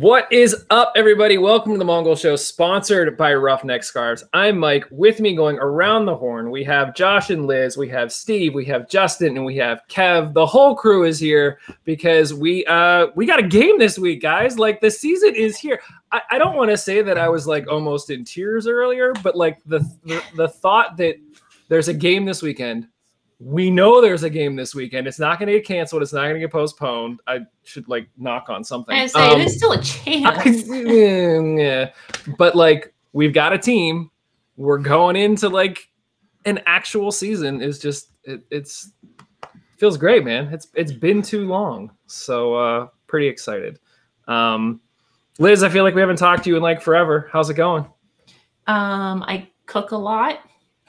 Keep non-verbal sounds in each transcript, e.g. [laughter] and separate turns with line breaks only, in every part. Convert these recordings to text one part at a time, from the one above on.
What is up, everybody? Welcome to the Mongol Show, sponsored by Roughneck Scarves. I'm Mike. With me, going around the horn, we have Josh and Liz, we have Steve, we have Justin, and we have Kev. The whole crew is here because we uh we got a game this week, guys. Like the season is here. I, I don't want to say that I was like almost in tears earlier, but like the, the the thought that there's a game this weekend we know there's a game this weekend. It's not going to get canceled. It's not going to get postponed. I should like knock on something.
I say um, there's still a chance. [laughs]
yeah, but like we've got a team. We're going into like an actual season. Is just it, it's feels great, man. It's it's been too long, so uh pretty excited. Um, Liz, I feel like we haven't talked to you in like forever. How's it going?
Um, I cook a lot.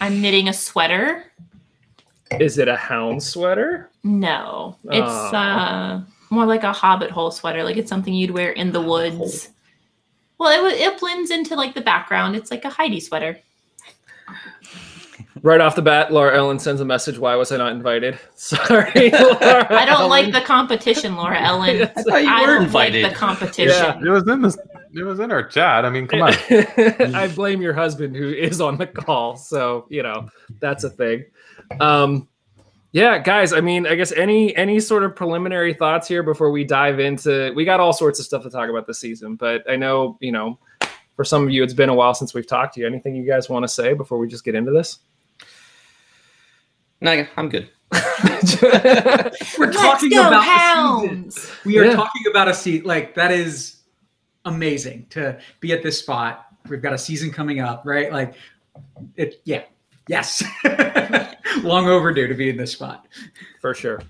I'm knitting a sweater.
Is it a hound sweater?
No, it's uh, uh more like a hobbit hole sweater. Like it's something you'd wear in the woods. Well, it it blends into like the background. It's like a Heidi sweater.
Right off the bat, Laura Ellen sends a message. Why was I not invited? [laughs] Sorry, Laura [laughs]
I don't Ellen. like the competition, Laura Ellen. [laughs] I thought you I were invited. Like the competition. Yeah.
It was in the it was in our chat. I mean, come on.
I blame your husband who is on the call, so you know that's a thing. Um, yeah, guys. I mean, I guess any any sort of preliminary thoughts here before we dive into. We got all sorts of stuff to talk about this season, but I know you know, for some of you, it's been a while since we've talked to you. Anything you guys want to say before we just get into this?
No, I'm good. [laughs]
We're talking about hounds. season. We are yeah. talking about a seat like that is amazing to be at this spot. We've got a season coming up, right? Like it yeah. Yes. [laughs] Long overdue to be in this spot.
For sure.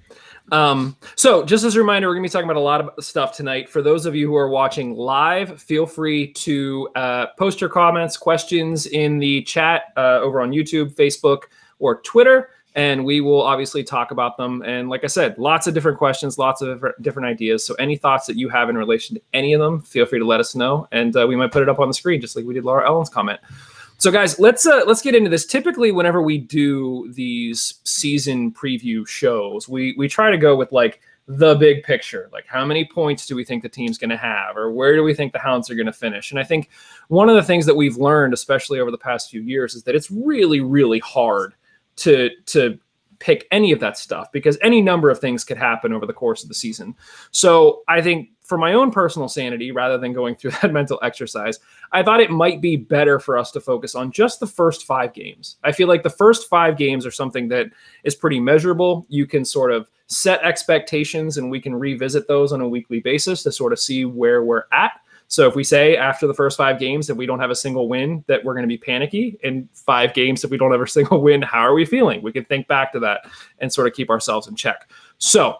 Um, so, just as a reminder, we're going to be talking about a lot of stuff tonight. For those of you who are watching live, feel free to uh, post your comments, questions in the chat uh, over on YouTube, Facebook, or Twitter, and we will obviously talk about them. And like I said, lots of different questions, lots of different ideas. So, any thoughts that you have in relation to any of them, feel free to let us know, and uh, we might put it up on the screen, just like we did Laura Ellen's comment. So, guys, let's uh, let's get into this. Typically, whenever we do these season preview shows, we we try to go with like the big picture, like how many points do we think the team's going to have, or where do we think the Hounds are going to finish? And I think one of the things that we've learned, especially over the past few years, is that it's really, really hard to to pick any of that stuff because any number of things could happen over the course of the season. So I think for my own personal sanity, rather than going through [laughs] that mental exercise, I thought it might be better for us to focus on just the first five games. I feel like the first five games are something that is pretty measurable. You can sort of set expectations and we can revisit those on a weekly basis to sort of see where we're at. So if we say after the first five games that we don't have a single win, that we're going to be panicky. In five games, if we don't have a [laughs] single win, how are we feeling? We can think back to that and sort of keep ourselves in check. So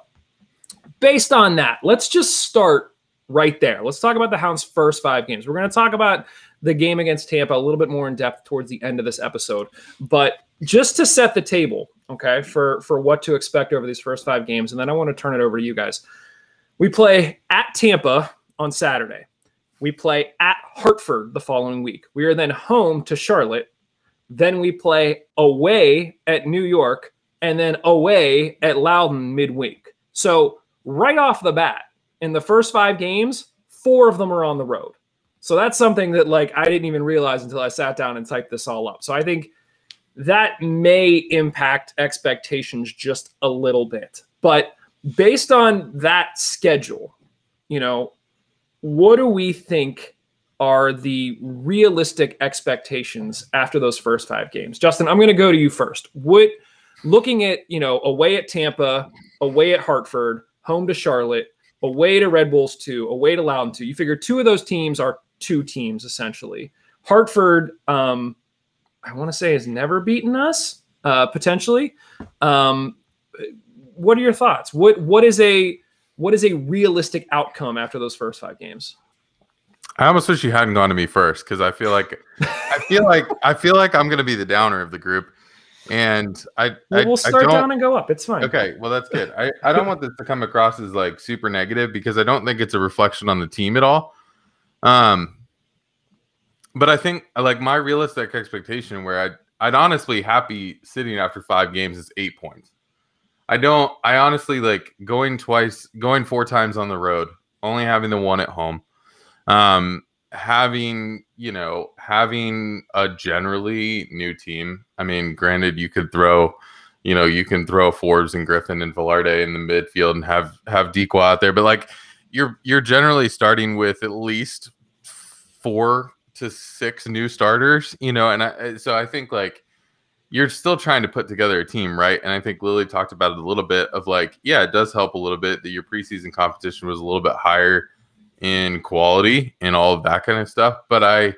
based on that, let's just start right there. Let's talk about the Hounds' first five games. We're going to talk about the game against Tampa a little bit more in depth towards the end of this episode. But just to set the table, okay, for for what to expect over these first five games, and then I want to turn it over to you guys. We play at Tampa on Saturday. We play at Hartford the following week. We are then home to Charlotte. Then we play away at New York and then away at Loudoun midweek. So right off the bat, in the first five games, four of them are on the road. So that's something that like I didn't even realize until I sat down and typed this all up. So I think that may impact expectations just a little bit. But based on that schedule, you know, what do we think are the realistic expectations after those first five games? Justin, I'm going to go to you first. What looking at, you know, away at Tampa, away at Hartford, home to Charlotte, away to Red Bulls two, away to Loudoun two. You figure two of those teams are two teams essentially. Hartford, um, I want to say, has never beaten us uh, potentially. Um, what are your thoughts? What what is a what is a realistic outcome after those first five games?
I almost wish you hadn't gone to me first because I feel like I feel like I feel like I'm going to be the downer of the group and I,
well, we'll start down and go up. It's fine.
Okay, well that's good. I, I don't [laughs] want this to come across as like super negative because I don't think it's a reflection on the team at all. Um, but I think like my realistic expectation where I'd I'd honestly happy sitting after five games is eight points. I don't. I honestly like going twice, going four times on the road, only having the one at home. Um, having you know having a generally new team. I mean, granted, you could throw, you know, you can throw Forbes and Griffin and Velarde in the midfield and have have Dikwa out there, but like you're you're generally starting with at least four to six new starters, you know, and I, so I think like you're still trying to put together a team, right? And I think Lilley talked about it a little bit of like, yeah, it does help a little bit that your preseason competition was a little bit higher in quality and all of that kind of stuff. But I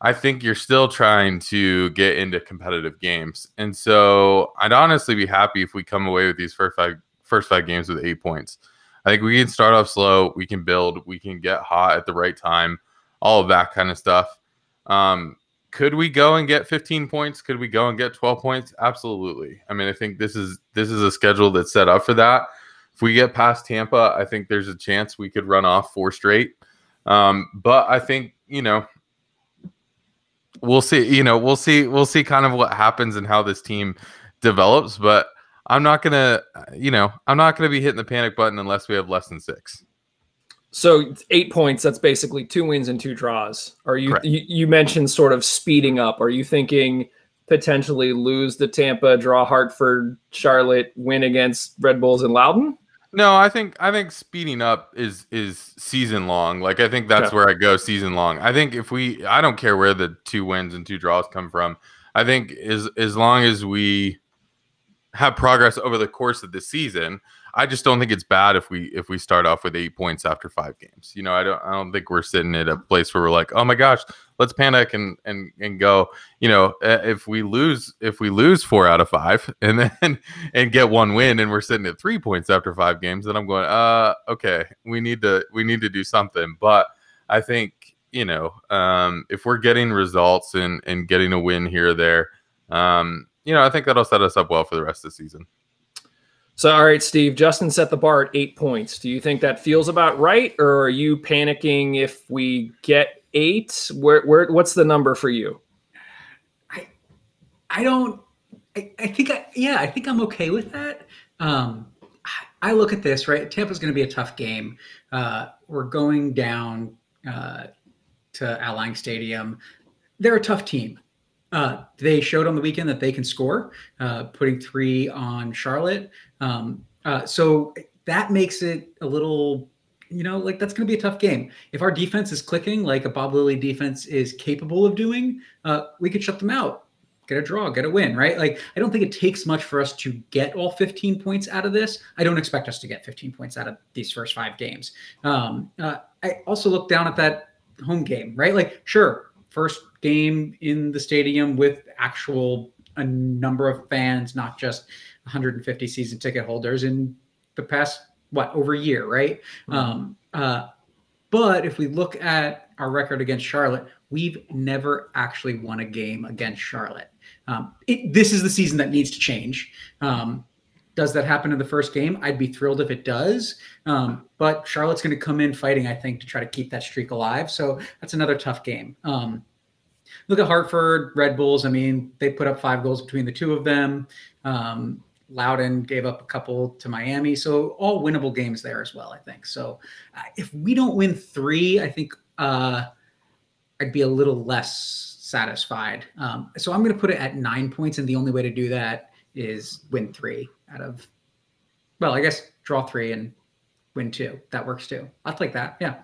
I think you're still trying to get into competitive games. And so I'd honestly be happy if we come away with these first five first five games with eight points. I think we can start off slow, we can build, we can get hot at the right time, all of that kind of stuff. Um, could we go and get 15 points? Could we go and get 12 points? Absolutely. I mean, I think this is this is a schedule that's set up for that. If we get past Tampa, I think there's a chance we could run off four straight. Um, but I think you know we'll see. You know, we'll see. We'll see kind of what happens and how this team develops. But I'm not gonna, you know, I'm not gonna be hitting the panic button unless we have less than six.
So eight points. That's basically two wins and two draws. Are you, you you mentioned sort of speeding up? Are you thinking potentially lose the Tampa, draw Hartford, Charlotte, win against Red Bulls and Loudoun?
No, I think I think speeding up is is season long. Like I think that's yeah. where I go season long. I think if we I don't care where the two wins and two draws come from. I think as as long as we have progress over the course of the season, I just don't think it's bad if we if we start off with eight points after five games. You know, I don't I don't think we're sitting at a place where we're like, oh my gosh, let's panic and and and go. You know, if we lose if we lose four out of five [laughs] and then and get one win and we're sitting at three points after five games, then I'm going, uh, okay, we need to we need to do something. But I think you know, um, if we're getting results and and getting a win here or there, um, you know, I think that'll set us up well for the rest of the season.
So, all right, Steve, Justin set the bar at eight points. Do you think that feels about right, or are you panicking if we get eight? Where, where, what's the number for you?
I, I don't. I, I think, I, yeah, I think I'm okay with that. Um, I look at this right. Tampa's going to be a tough game. Uh, we're going down uh, to Al Stadium. They're a tough team. Uh, they showed on the weekend that they can score, uh, putting three on Charlotte. Um, uh, so that makes it a little, you know, like that's going to be a tough game. If our defense is clicking like a Bob Lilley defense is capable of doing, uh, we could shut them out, get a draw, get a win, right? Like I don't think it takes much for us to get all 15 points out of this. I don't expect us to get 15 points out of these first five games. Um, uh, I also look down at that home game, right? Like, sure, first game in the stadium with actual a number of fans, not just 150 season ticket holders in the past what over a year, right? Mm-hmm. Um, uh, but if we look at our record against Charlotte, we've never actually won a game against Charlotte. Um, it, this is the season that needs to change. Um, does that happen in the first game? I'd be thrilled if it does. Um, but Charlotte's going to come in fighting, I think, to try to keep that streak alive. So that's another tough game. Um, look at Hartford, Red Bulls. I mean, they put up five goals between the two of them. Um, Loudoun gave up a couple to Miami. So all winnable games there as well, I think. So uh, if we don't win three, I think uh, I'd be a little less satisfied. Um, so I'm going to put it at nine points. And the only way to do that is win three out of, well, I guess draw three and win two. That works too. I'll take that. Yeah.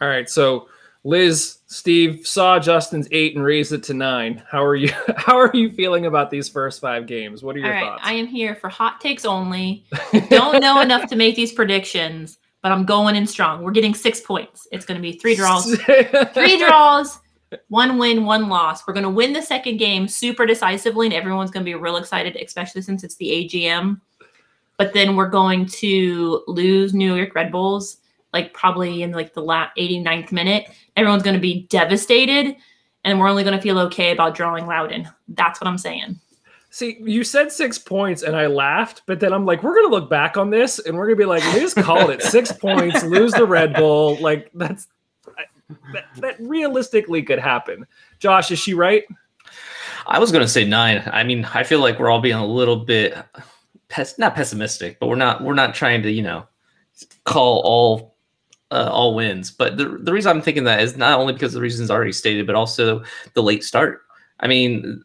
All right. So Liz, Steve saw Justin's eight and raised it to nine. How are you? [laughs] How are you feeling about these first five games? What are your All right, thoughts?
I am here for hot takes only. Don't know [laughs] enough to make these predictions, but I'm going in strong. We're getting six points. It's going to be three draws, [laughs] three draws, one win, one loss. We're going to win the second game super decisively, and everyone's going to be real excited, especially since it's the AGM. But then we're going to lose New York Red Bulls like probably in like the last 89th minute. Everyone's going to be devastated, and we're only going to feel okay about drawing Loudoun. That's what I'm saying.
See, you said six points, and I laughed, but then I'm like, we're gonna look back on this, and we're gonna be like, just called it six [laughs] points, lose the Red Bull. Like that's that, that realistically could happen. Josh, is she right?
I was gonna say nine. I mean, I feel like we're all being a little bit pes- not pessimistic, but we're not we're not trying to you know call all uh, all wins. But the the reason I'm thinking that is not only because the reasons already stated, but also the late start. I mean,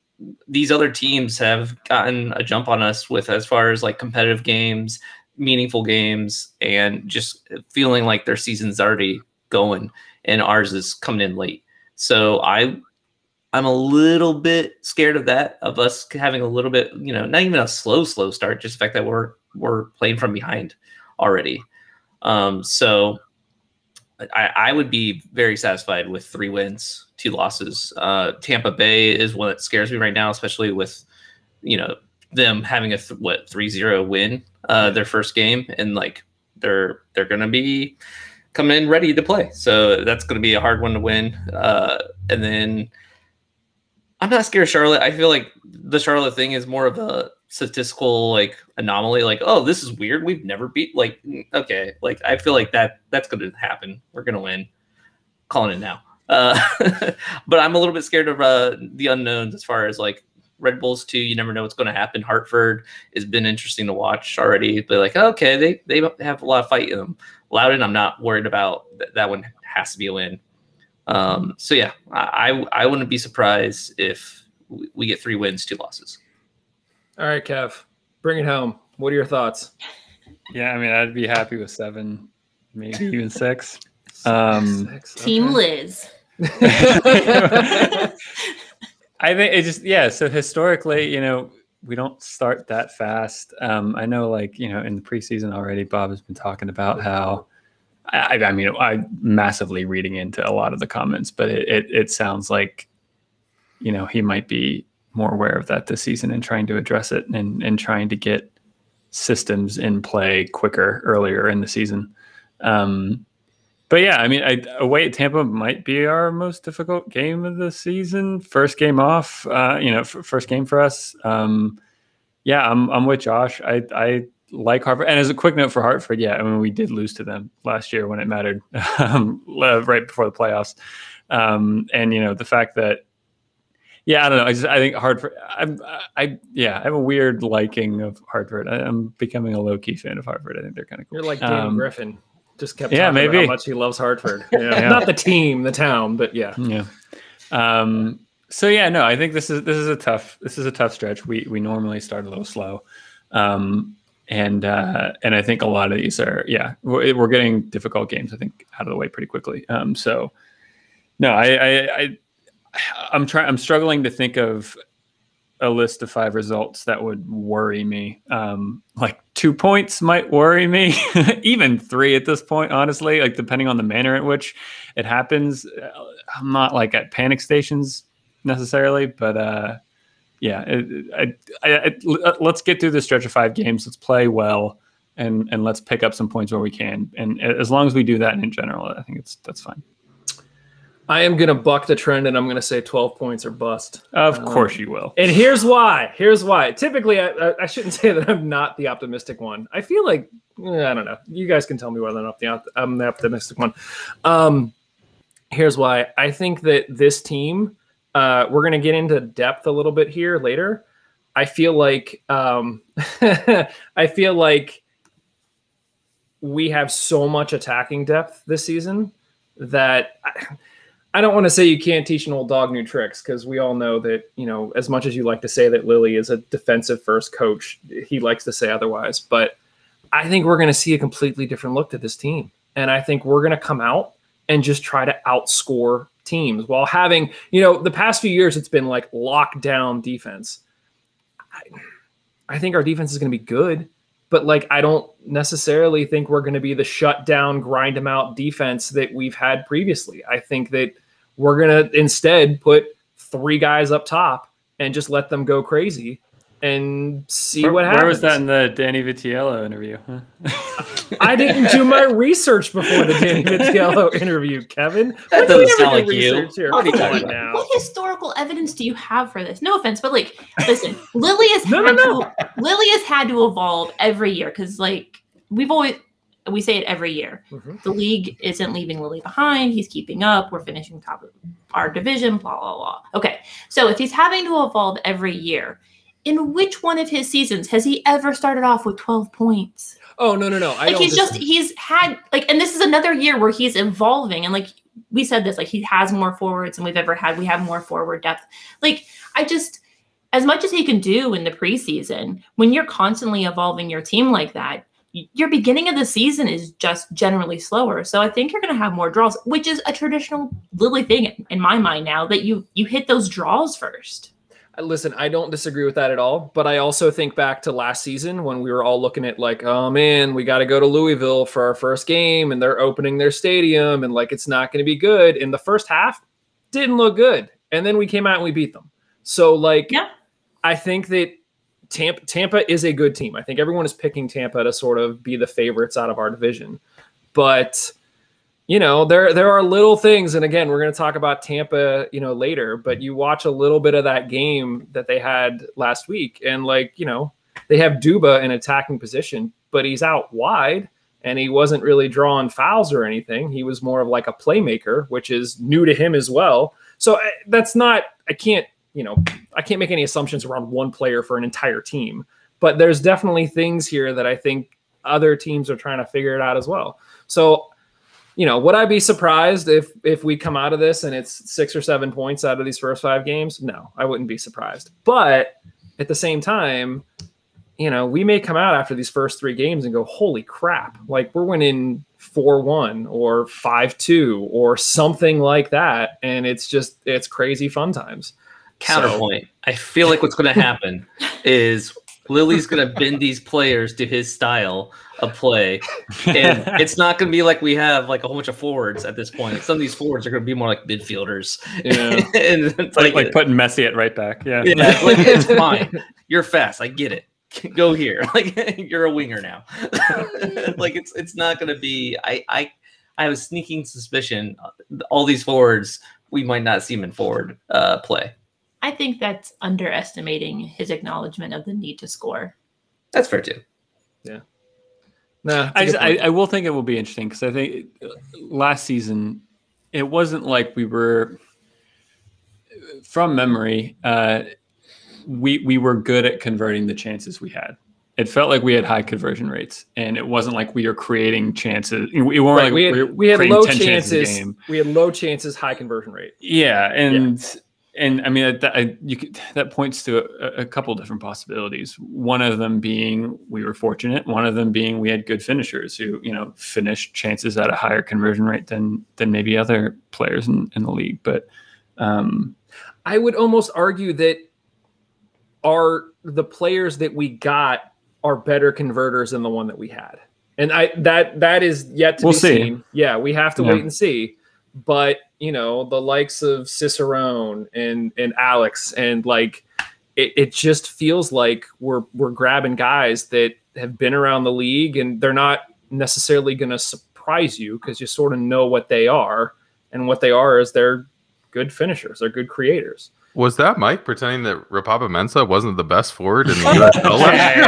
these other teams have gotten a jump on us with as far as like competitive games, meaningful games, and just feeling like their season's already going, and ours is coming in late. So I I'm a little bit scared of that, of us having a little bit, you know, not even a slow, slow start, just the fact that we're we're playing from behind already. Um, so I, I would be very satisfied with three wins, two losses. Uh, Tampa Bay is one that scares me right now, especially with, you know, them having a th- what three zero win uh, their first game, and like they're they're gonna be coming in ready to play. So that's gonna be a hard one to win. Uh, and then I'm not scared of Charlotte. I feel like the Charlotte thing is more of a statistical like anomaly. Like, oh, this is weird. We've never beat like okay. Like I feel like that that's gonna happen. We're gonna win. Calling it now. Uh, [laughs] but I'm a little bit scared of uh, the unknowns as far as like Red Bulls too. You never know what's going to happen. Hartford has been interesting to watch already. But like, okay, they they have a lot of fight in them. Loudoun, I'm not worried about. That one has to be a win. Um, so yeah, I I wouldn't be surprised if we get three wins, two losses.
All right, Kev, bring it home. What are your thoughts?
Yeah, I mean, I'd be happy with seven, maybe even six. Um,
six. Team Liz. [laughs]
I think it just yeah. So historically, you know, we don't start that fast. Um, I know, like you know, in the preseason already, Bob has been talking about how I, I mean, I'm massively reading into a lot of the comments, but it, it, it sounds like, you know, he might be more aware of that this season and trying to address it and, and trying to get systems in play quicker earlier in the season. Um, but yeah, I mean, I, away at Tampa might be our most difficult game of the season. First game off, uh, you know, f- first game for us. Um, yeah, I'm, I'm with Josh. I, I like Hartford. And as a quick note for Hartford, yeah, I mean, we did lose to them last year when it mattered, [laughs] um, right before the playoffs. Um, and you know, the fact that, yeah, I don't know. I just I think Hartford. I'm I yeah. I have a weird liking of Hartford. I, am becoming a low key fan of Hartford. I think they're kind of cool.
You're like Danny um, Griffin. Just kept yeah, maybe how much he loves Hartford. [laughs] Yeah. yeah. Not the team, the town, but yeah.
Yeah. Um, so yeah, no, I think this is this is a tough this is a tough stretch. We we normally start a little slow. Um, and uh, and I think a lot of these are yeah we're, we're, getting difficult games I think out of the way pretty quickly. Um, so no, I, I, I I'm trying I'm struggling to think of a list of five results that would worry me. Um, like two points might worry me, [laughs] even three at this point. Honestly, like depending on the manner in which it happens, uh, I'm not like at panic stations necessarily, but uh, yeah, I, I, I, let's get through the stretch of five games. Let's play well, and and let's pick up some points where we can. And as long as we do that in general, I think it's that's fine.
I am going to buck the trend, and I'm going to say 12 points or bust.
Of um, course, you will.
And here's why. Here's why. Typically, I, I, shouldn't [laughs] say that I'm not the optimistic one. I feel like I don't know. You guys can tell me whether or not the, I'm the optimistic one. Um, here's why. I think that this team uh, we're going to get into depth a little bit here later. I feel like um, [laughs] I feel like we have so much attacking depth this season that I, I don't want to say you can't teach an old dog new tricks because we all know that you know as much as you like to say that Lilley is a defensive first coach, he likes to say otherwise. But I think we're going to see a completely different look to this team, and I think we're going to come out and just try to outscore teams while having, you know, the past few years it's been like lockdown defense. I, I think our defense is going to be good, but like I don't necessarily think we're going to be the shut down, grind them out defense that we've had previously. I think that we're going to instead put three guys up top and just let them go crazy and see
where,
what happens.
Where was that in the Danny Vitiello interview? Huh? [laughs]
I didn't do my research before the Danny Vitiello [laughs] interview, Kevin.
That doesn't sound like you.
What, what, historical evidence do you have for this? No offense, but like, listen, [laughs] Lilley has no, had no, no. To, Lilley has had to evolve every year because, like, we've always we say it every year. Mm-hmm. The league isn't leaving Lilley behind. He's keeping up. We're finishing top of our division. Blah blah blah. Okay, so if he's having to evolve every year in which one of his seasons has he ever started off with 12 points?
Oh no no no!
I like he's just he's had like, and this is another year where he's evolving, and like we said this, like he has more forwards than we've ever had. We have more forward depth. Like I just, as much as he can do in the preseason, when you're constantly evolving your team like that, your beginning of the season is just generally slower. So I think you're going to have more draws, which is a traditional Lilley thing in my mind now that you you hit those draws first.
Listen, I don't disagree with that at all, but I also think back to last season when we were all looking at like, oh man, we got to go to Louisville for our first game and they're opening their stadium and like it's not going to be good. In the first half, didn't look good. And then we came out and we beat them. So like
yeah.
I think that Tampa Tampa is a good team. I think everyone is picking Tampa to sort of be the favorites out of our division. But you know, there there are little things, and again, we're going to talk about Tampa, you know, later. But you watch a little bit of that game that they had last week, and like, you know, they have Duba in attacking position, but he's out wide, and he wasn't really drawing fouls or anything. He was more of like a playmaker, which is new to him as well. So eh, that's not. I can't, you know, I can't make any assumptions around one player for an entire team. But there's definitely things here that I think other teams are trying to figure it out as well. So you know, would I be surprised if if we come out of this and it's six or seven points out of these first five games? No, I wouldn't be surprised. But at the same time, you know, we may come out after these first three games and go, "Holy crap!" Like we're winning four one or five two or something like that, and it's just it's crazy fun times.
Counterpoint: so. I feel like what's going to happen [laughs] is Lilley's going to bend these players to his style of play, and [laughs] it's not going to be like we have like a whole bunch of forwards at this point. Some of these forwards are going to be more like midfielders.
Yeah, [laughs] and it's like, like, like putting Messi at right back. Yeah,
yeah, like [laughs] it's fine. You're fast. I get it. Go here. Like you're a winger now. like it's it's not going to be. I I I have a sneaking suspicion all these forwards we might not see him in forward uh, play.
I think that's underestimating his acknowledgement of the need to score.
That's fair too.
No, I, just, I, I will think it will be interesting because I think last season it wasn't like we were from memory. Uh, we we were good at converting the chances we had. It felt like we had high conversion rates, and it wasn't like we were creating chances. We weren't right, like
we had, we had low chances. We had low chances, high conversion rate.
Yeah, and and I mean that I, you could, that points to a, a, couple different possibilities. One of them being we were fortunate. One of them being we had good finishers who you know finished chances at a higher conversion rate than than maybe other players in, in the league. But um,
I would almost argue that our the players that we got are better converters than the one that we had, and I that that is yet to we'll be see. seen. Yeah, we have to yeah. wait and see. But you know the likes of Cicerone and and Alex and like it, it just feels like we're we're grabbing guys that have been around the league and they're not necessarily going to surprise you because you sort of know what they are and what they are is they're good finishers they're good creators
was that Mike pretending that Ropapa Mensah wasn't the best forward in the USL last year?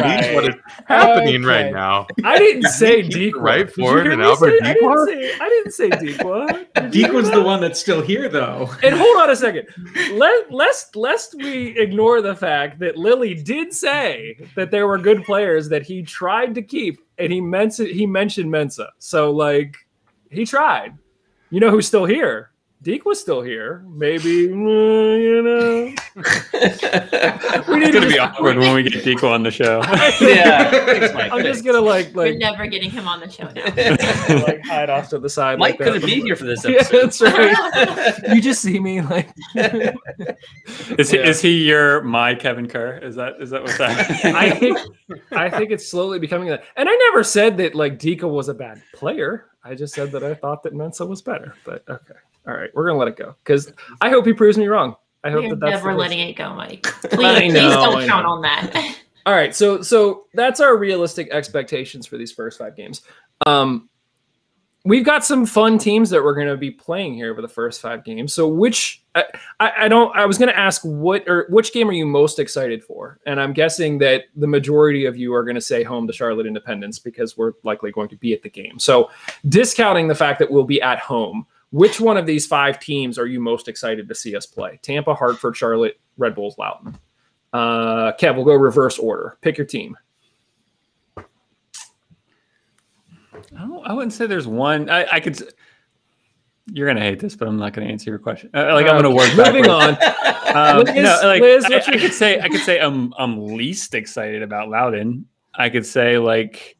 right. What is happening okay. right now?
I didn't say Deke
right forward and Albert
say, Dikwa. I didn't say, didn't say Dikwa. [laughs]
Deke was the one that's still here, though.
And hold on a second. Let, lest lest we ignore the fact that Lilley did say that there were good players that he tried to keep, and he mentioned he mentioned Mensa. So like he tried. You know who's still here? Deke was still here. Maybe mm, you know. [laughs] [laughs]
we need it's gonna be awkward when we get Deke on the show. [laughs]
yeah, I'm just gonna like like.
We're never getting him on the show now. [laughs]
like hide off to the side.
Mike like couldn't be here for this episode. Yeah, that's
right. you just see me like.
is he, yeah. is he your my Kevin Kerr? Is that is that what's that?
I think I think it's slowly becoming that. And I never said that like Dikwa was a bad player. I just said that I thought that Mensah was better. But okay. All right, we're gonna let it go because I hope he proves me wrong. I hope
We're
that that's
never letting it go, Mike. [laughs] Please, know, please don't count on that. [laughs]
All right, so so that's our realistic expectations for these first five games. Um, we've got some fun teams that we're going to be playing here over the first five games. So which I, I don't I was going to ask what or which game are you most excited for? And I'm guessing that the majority of you are going to say home to Charlotte Independence because we're likely going to be at the game. So discounting the fact that we'll be at home, which one of these five teams are you most excited to see us play? Tampa, Hartford, Charlotte, Red Bulls, Loudoun. Uh, Kev, we'll go reverse order. Pick your team.
I, I wouldn't say there's one. I, I could. You're gonna hate this, but I'm not gonna answer your question. Uh, like I'm gonna work.
Moving on. [laughs]
Um,
Liz-
no, like
Liz,
I, I could say I could say I'm I'm least excited about Loudoun. I could say like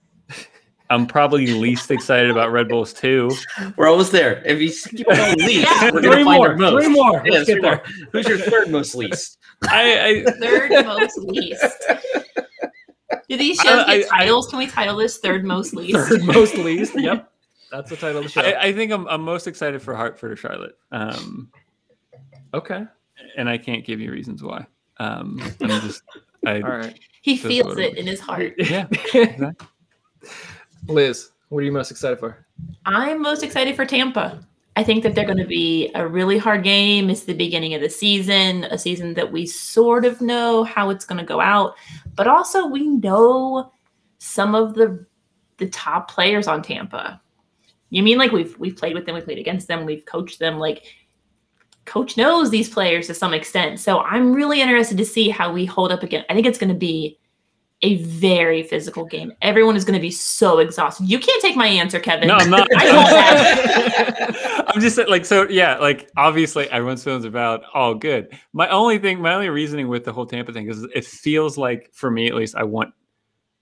I'm probably least excited about Red Bulls too.
We're almost there. If you keep on going [laughs] least,
Yeah.
we're gonna
Three
find
more.
most.
Three more.
Yeah,
Let's
three
get
more.
there.
Who's your third most least?
I, I
Third most least. Do these shows
I-
get
I-
titles? Can we title this third most least?
Third most least. Yep. That's the title of the show.
I, I think I'm, I'm most excited for Hartford or Charlotte. Um,
okay.
and I can't give you reasons why. Um, I'm just, I,
All right.
He feels it
it
in his heart.
yeah, [laughs] exactly.
Liz, what are you most excited for?
I'm most excited for Tampa. I think that they're going to be a really hard game. It's the beginning of the season, a season that we sort of know how it's going to go out, but also we know some of the the top players on Tampa. You mean like we've we've played with them, we played against them, we've coached them like coach knows these players to some extent. So I'm really interested to see how we hold up again. I think it's going to be a very physical game. Everyone is going to be so exhausted. You can't take my answer, Kevin.
No, I'm not. [laughs] [laughs] I'm just like so. Yeah, like obviously everyone's feelings about all good. My only thing, my only reasoning with the whole Tampa thing is it feels like for me at least, I want,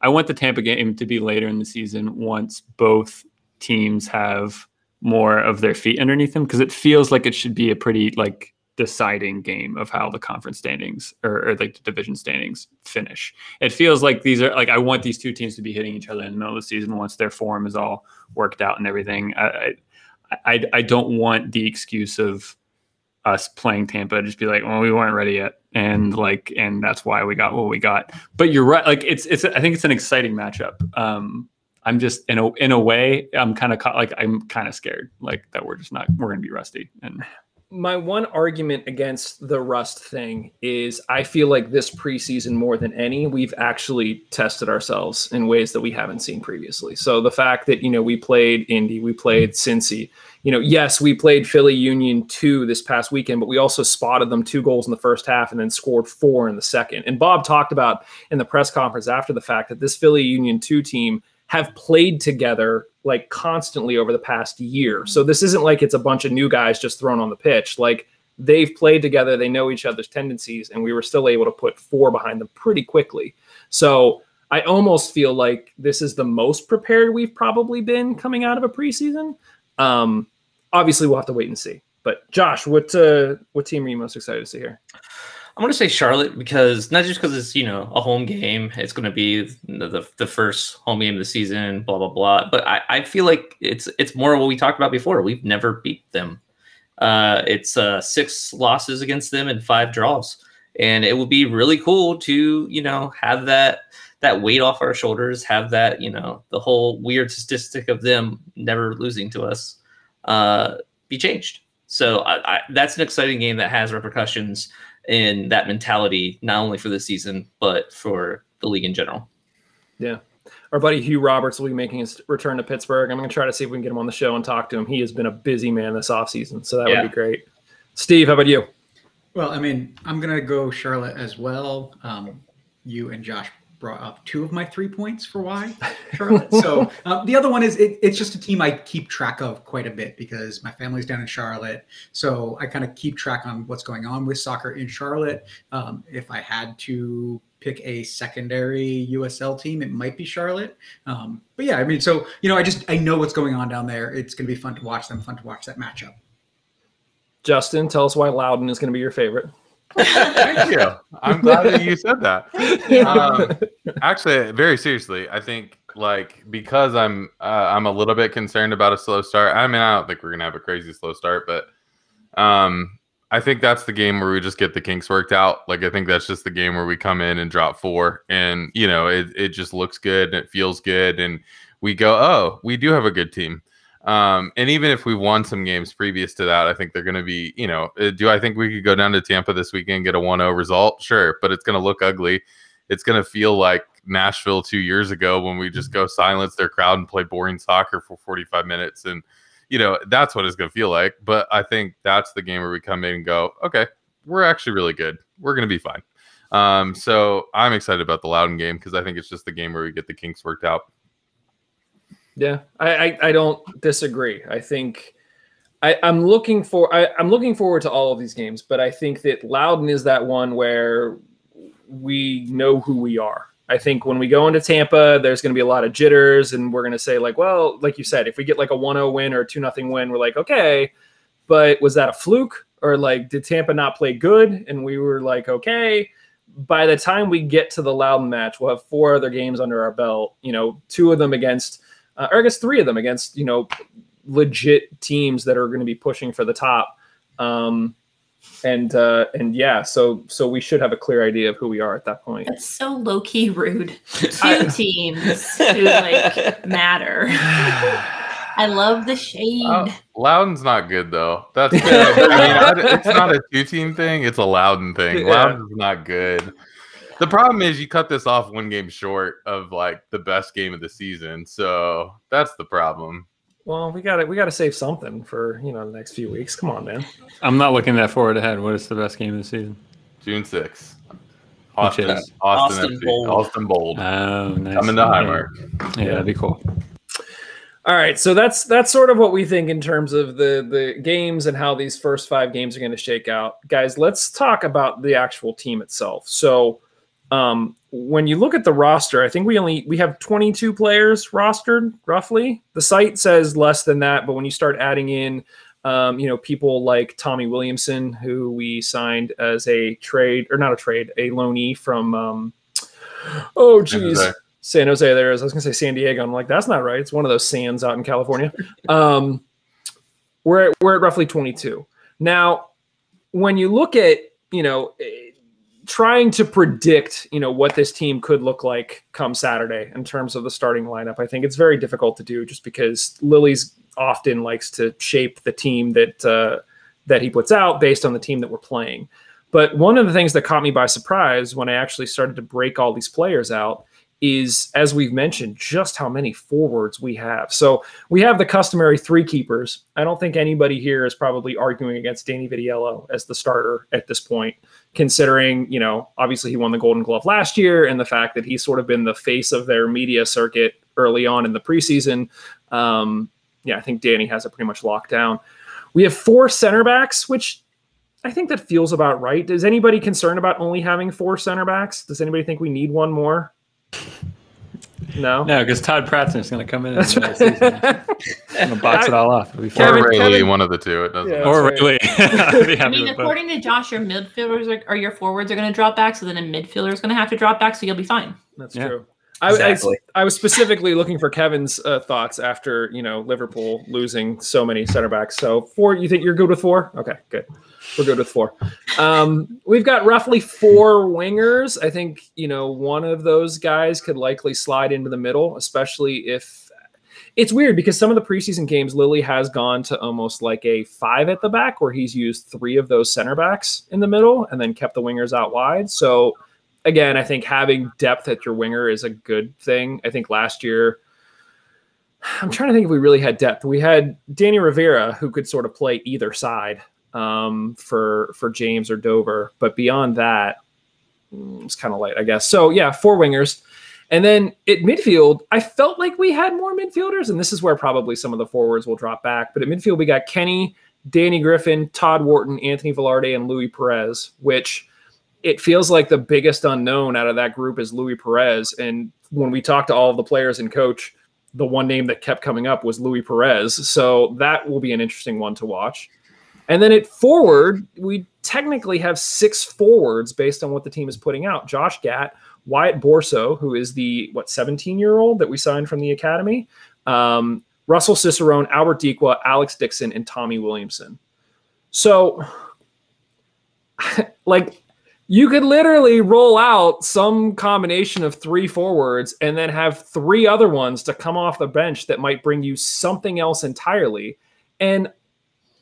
I want the Tampa game to be later in the season once both teams have more of their feet underneath them because it feels like it should be a pretty like deciding game of how the conference standings or, or like the division standings finish. It feels like these are like I want these two teams to be hitting each other in the middle of the season once their form is all worked out and everything. I I, I, don't want the excuse of us playing Tampa to just be like, well, we weren't ready yet, and like, and that's why we got what we got. But you're right. Like, it's it's. I think it's an exciting matchup. Um, I'm just in a in a way, I'm kind of like I'm kind of scared, like that we're just not we're gonna be rusty. And
my one argument against the rust thing is I feel like this preseason more than any, we've actually tested ourselves in ways that we haven't seen previously. So the fact that, you know, we played Indy, we played Cincy, you know, yes, we played Philly Union 2 this past weekend, but we also spotted them two goals in the first half and then scored four in the second. And Bob talked about in the press conference after the fact that this Philly Union 2 team have played together like constantly over the past year. So this isn't like it's a bunch of new guys just thrown on the pitch. Like they've played together, they know each other's tendencies, and we were still able to put four behind them pretty quickly. So I almost feel like this is the most prepared we've probably been coming out of a preseason. Um, obviously, we'll have to wait and see. But Josh, what uh, what team are you most excited to see here?
I'm going to say Charlotte because not just because it's you know a home game, it's going to be the, the first home game of the season, blah blah blah. But I, I feel like it's it's more what we talked about before. We've never beat them. Uh, it's uh, six losses against them and five draws, and it would be really cool to you know have that that weight off our shoulders, have that you know the whole weird statistic of them never losing to us uh, be changed. So I, I, that's an exciting game that has repercussions in that mentality, not only for the season but for the league in general.
Yeah. Our buddy Hugh Roberts will be making his return to Pittsburgh. I'm going to try to see if we can get him on the show and talk to him. He has been a busy man this offseason, so that
Yeah.
would be great. Steve, how about you?
Well, I mean, I'm gonna go Charlotte as well. Um, you and Josh brought up two of my three points for why [laughs] Charlotte. so uh, the other one is it, it's just a team I keep track of quite a bit because my family's down in Charlotte, so I kind of keep track on what's going on with soccer in Charlotte. Um, if I had to pick a secondary USL team, it might be Charlotte. Um, but yeah, I mean, so you know, I just I know what's going on down there. It's gonna be fun to watch them, fun to watch that matchup.
Justin, tell us why Loudoun is going to be your favorite.
Thank you. I'm glad that you said that. Um, actually, very seriously, I think like because I'm uh, I'm a little bit concerned about a slow start. I mean, I don't think we're gonna have a crazy slow start, but um, I think that's the game where we just get the kinks worked out. Like I think that's just the game where we come in and drop four, and you know it it just looks good and it feels good, and we go, oh, we do have a good team. Um, and even if we won some games previous to that, I think they're going to be, you know, uh, do I think we could go down to Tampa this weekend and get a 1 0 result? Sure, but it's going to look ugly. It's going to feel like Nashville two years ago when we just go silence their crowd and play boring soccer for 45 minutes. And, you know, that's what it's going to feel like. But I think that's the game where we come in and go, okay, we're actually really good. We're going to be fine. Um, so I'm excited about the Loudoun game because I think it's just the game where we get the kinks worked out.
Yeah, I, I, I don't disagree. I think I, I'm looking for I, I'm looking forward to all of these games, but I think that Loudoun is that one where we know who we are. I think when we go into Tampa, there's going to be a lot of jitters, and we're going to say like, well, like you said, if we get like a 1-0 win or a two nothing win, we're like, okay, but was that a fluke or like did Tampa not play good? And we were like, okay. By the time we get to the Loudoun match, we'll have four other games under our belt. You know, two of them against, uh, or I guess three of them against, you know, legit teams that are going to be pushing for the top. Um, and uh, and yeah, so so we should have a clear idea of who we are at that point.
That's so low key rude. [laughs] Two teams who like matter. I love the shade.
Uh, Loudoun's not good though. That's [laughs] good. I mean, I, it's not a two team thing. It's a Loudoun thing.
Yeah.
Loudoun's not good. The problem is you cut this off one game short of like the best game of the season. So that's the problem.
Well, we got to we got to save something for you know the next few weeks. Come on, man.
I'm not looking that forward ahead. What is the best game of the season?
June 6th. Austin. Austin,
Austin Bold.
Austin Bold.
Oh, nice.
Coming to Highmark.
Yeah, that'd be cool.
All right, so that's that's sort of what we think in terms of the the games and how these first five games are going to shake out, guys. Let's talk about the actual team itself. So, um, when you look at the roster, I think we only we have 22 players rostered roughly. The site says less than that, but when you start adding in, um, you know, people like Tommy Williamson, who we signed as a trade or not a trade, a loanee from, um, oh
San
geez.
Jose.
San Jose there is. I was going to say San Diego. I'm like, that's not right. It's one of those sands out in California. [laughs] Um, we're at, we're at roughly 22 now. When you look at you know trying to predict you know what this team could look like come Saturday in terms of the starting lineup, I think it's very difficult to do just because Lilley's often likes to shape the team that uh, that he puts out based on the team that we're playing. But one of the things that caught me by surprise when I actually started to break all these players out is, as we've mentioned, just how many forwards we have. So we have the customary three keepers. I don't think anybody here is probably arguing against Danny Vitiello as the starter at this point, considering, you know, obviously he won the Golden Glove last year and the fact that he's sort of been the face of their media circuit early on in the preseason. Um, yeah, I think Danny has it pretty much locked down. We have four center backs, which I think that feels about right. Is anybody concerned about only having four center backs? Does anybody think we need one more? No.
No, because Todd Pratzner's going to come in
That's
and
right.
going to box it all off. It'll be
Or
fun.
Kevin-
Ray
Kevin-
Lee, one of the two. It doesn't
Yeah.
Or
That's
really, [laughs] I'd
I mean,
with both.
according to Josh, your midfielders are, or your forwards are going to drop back, so then a midfielder is going to have to drop back, so you'll be fine.
That's
Yeah.
true. I, I- I, was specifically looking for Kevin's uh, thoughts after you know Liverpool losing so many center backs. So four, you think you're good with four? Okay, good. We're good with four. Um, we've got roughly four wingers. I think you know one of those guys could likely slide into the middle, especially if it's weird because some of the preseason games Lilley has gone to almost like a five at the back, where he's used three of those center backs in the middle and then kept the wingers out wide. So again, I think having depth at your winger is a good thing. I think last year, I'm trying to think if we really had depth. We had Danny Rivera who could sort of play either side um, for for James or Dover, but beyond that, mm, it's kind of light, I guess. So yeah, four wingers. And then at midfield, I felt like we had more midfielders, and this is where probably some of the forwards will drop back. But at midfield, we got Kenny, Danny Griffin, Todd Wharton, Anthony Velarde, and Louis Perez, which it feels like the biggest unknown out of that group is Louis Perez. And when we talked to all of the players and coach, the one name that kept coming up was Louis Perez. So that will be an interesting one to watch. And then at forward, we technically have six forwards based on what the team is putting out. Josh Gatt, Wyatt Borso, who is the what 17 year old that we signed from the academy, um, Russell Cicerone, Albert Dikwa, Alex Dixon, and Tommy Williamson. So, [laughs] like, you could literally roll out some combination of three forwards and then have three other ones to come off the bench that might bring you something else entirely. And,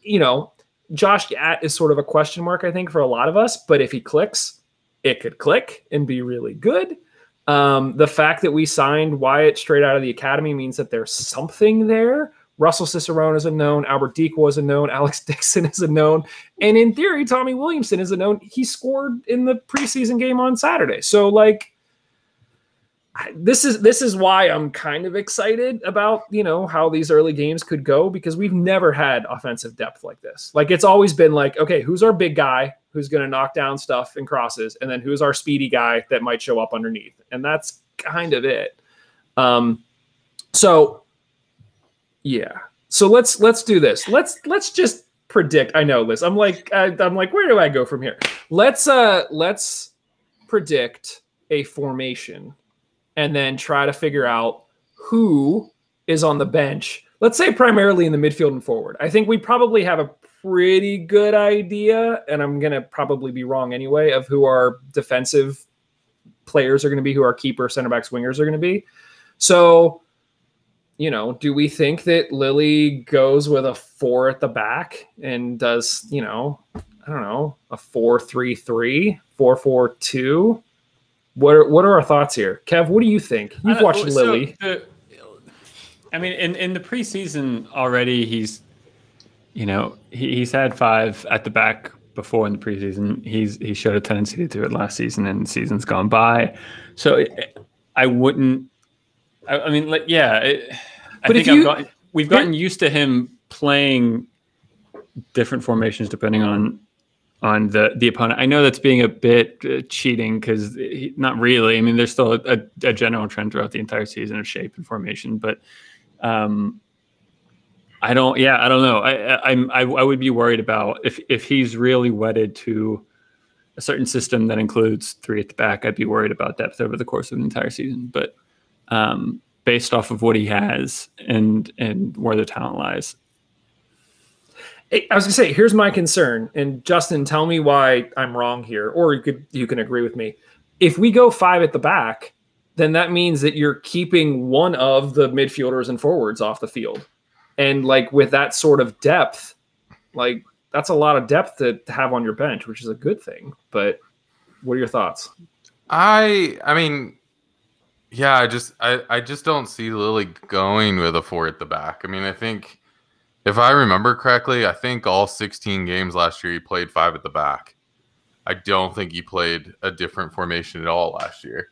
you know, Josh Gatt is sort of a question mark, I think, for a lot of us. But if he clicks, it could click and be really good. Um, the fact that we signed Wyatt straight out of the academy means that there's something there. Russell Cicerone is a known. Albert Dikwa is a known. [laughs] Alex Dixon is a known. And in theory, Tommy Williamson is a known. He scored in the preseason game on Saturday. So like this is this is why I'm kind of excited about you know how these early games could go because we've never had offensive depth like this. Like it's always been like, okay, who's our big guy who's going to knock down stuff and crosses, and then who's our speedy guy that might show up underneath, and that's kind of it. Um, so yeah, so let's let's do this. Let's let's just predict. I know, Liz. I'm like I, I'm like, where do I go from here? Let's uh let's predict a formation and then try to figure out who is on the bench. Let's say primarily in the midfield and forward. I think we probably have a pretty good idea, and I'm to probably be wrong anyway, of who our defensive players are to be, who our keeper, center backs, wingers are to be. So, you know, do we think that Lilley goes with a four at the back and does, you know, I don't know, a four three three, four four two? What are, what are our thoughts here, Kev? What do you think? You've watched so Lilley. The,
I mean, in in the preseason already, he's you know he, he's had five at the back before in the preseason. He's he showed a tendency to do it last season, and seasons gone by. So it, I wouldn't. I, I, mean, like, yeah. It, I think you, gotten, we've gotten used to him playing different formations depending on on the the opponent. I know that's being a bit uh, cheating because not really. I mean, there's still a, a, general trend throughout the entire season of shape and formation, but um, I don't. Yeah, I don't know. I, I'm I, I would be worried about if if he's really wedded to a certain system that includes three at the back. I'd be worried about depth over the course of an entire season, but. Um, based off of what he has and and where the talent lies,
I was gonna say, here's my concern, and Justin, tell me why I'm wrong here, or you could you can agree with me. If we go five at the back, then that means that you're keeping one of the midfielders and forwards off the field, and like with that sort of depth, like that's a lot of depth to have on your bench, which is a good thing. But what are your thoughts?
I I mean, yeah, I just I I just don't see Lilley going with a four at the back. I mean, I think if I remember correctly, I think all 16 games last year he played five at the back. I don't think he played a different formation at all last year.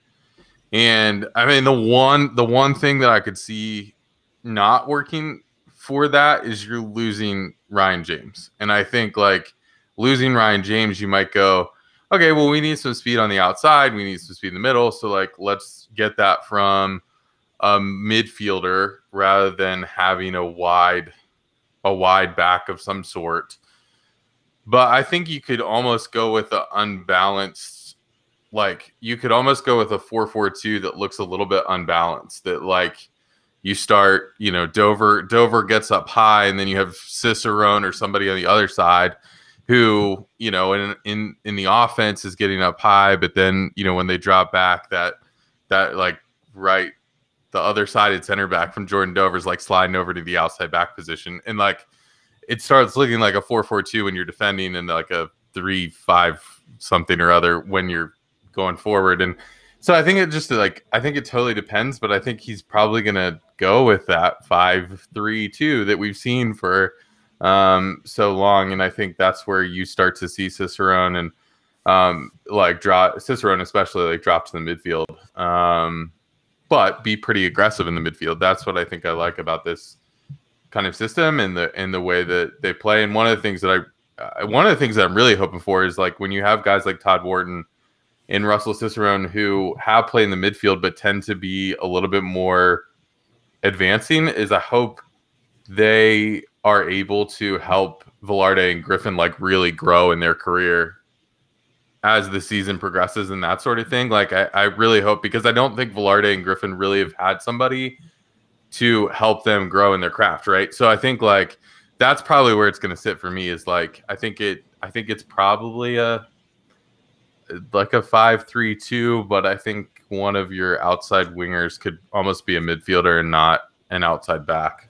And I mean the one the one thing that I could see not working for that is you're losing Ryan James. And I think like losing Ryan James, you might go, okay, well, we need some speed on the outside. We need some speed in the middle. So like let's get that from a midfielder rather than having a wide a wide back of some sort. But I think you could almost go with an unbalanced, like you could almost go with a 4-4-2 that looks a little bit unbalanced. That like you start, you know, Dover Dover gets up high, and then you have Cicerone or somebody on the other side who, you know, in in in the offense is getting up high, but then you know when they drop back, that that like right the other sided center back from Jordan Dover's like sliding over to the outside back position. And like it starts looking like a 4 4 2 when you're defending and like a 3 5 something or other when you're going forward. And so I think it just like, I think it totally depends, but I think he's probably to go with that 5 3 2 that we've seen for um, so long. And I think that's where you start to see Cicerone and um, like drop Cicerone, especially like drop to the midfield. Um, but be pretty aggressive in the midfield. That's what I think I like about this kind of system and the and the way that they play. And one of the things that I uh, one of the things that I'm really hoping for is like when you have guys like Todd Wharton and Russell Cicerone who have played in the midfield but tend to be a little bit more advancing. Is I hope they are able to help Velarde and Griffin like really grow in their career as the season progresses and that sort of thing. Like I, I really hope because I don't think Velarde and Griffin really have had somebody to help them grow in their craft, right? So I think like that's probably where it's going to sit for me is like I think it I think it's probably a like a five three two, but I think one of your outside wingers could almost be a midfielder and not an outside back.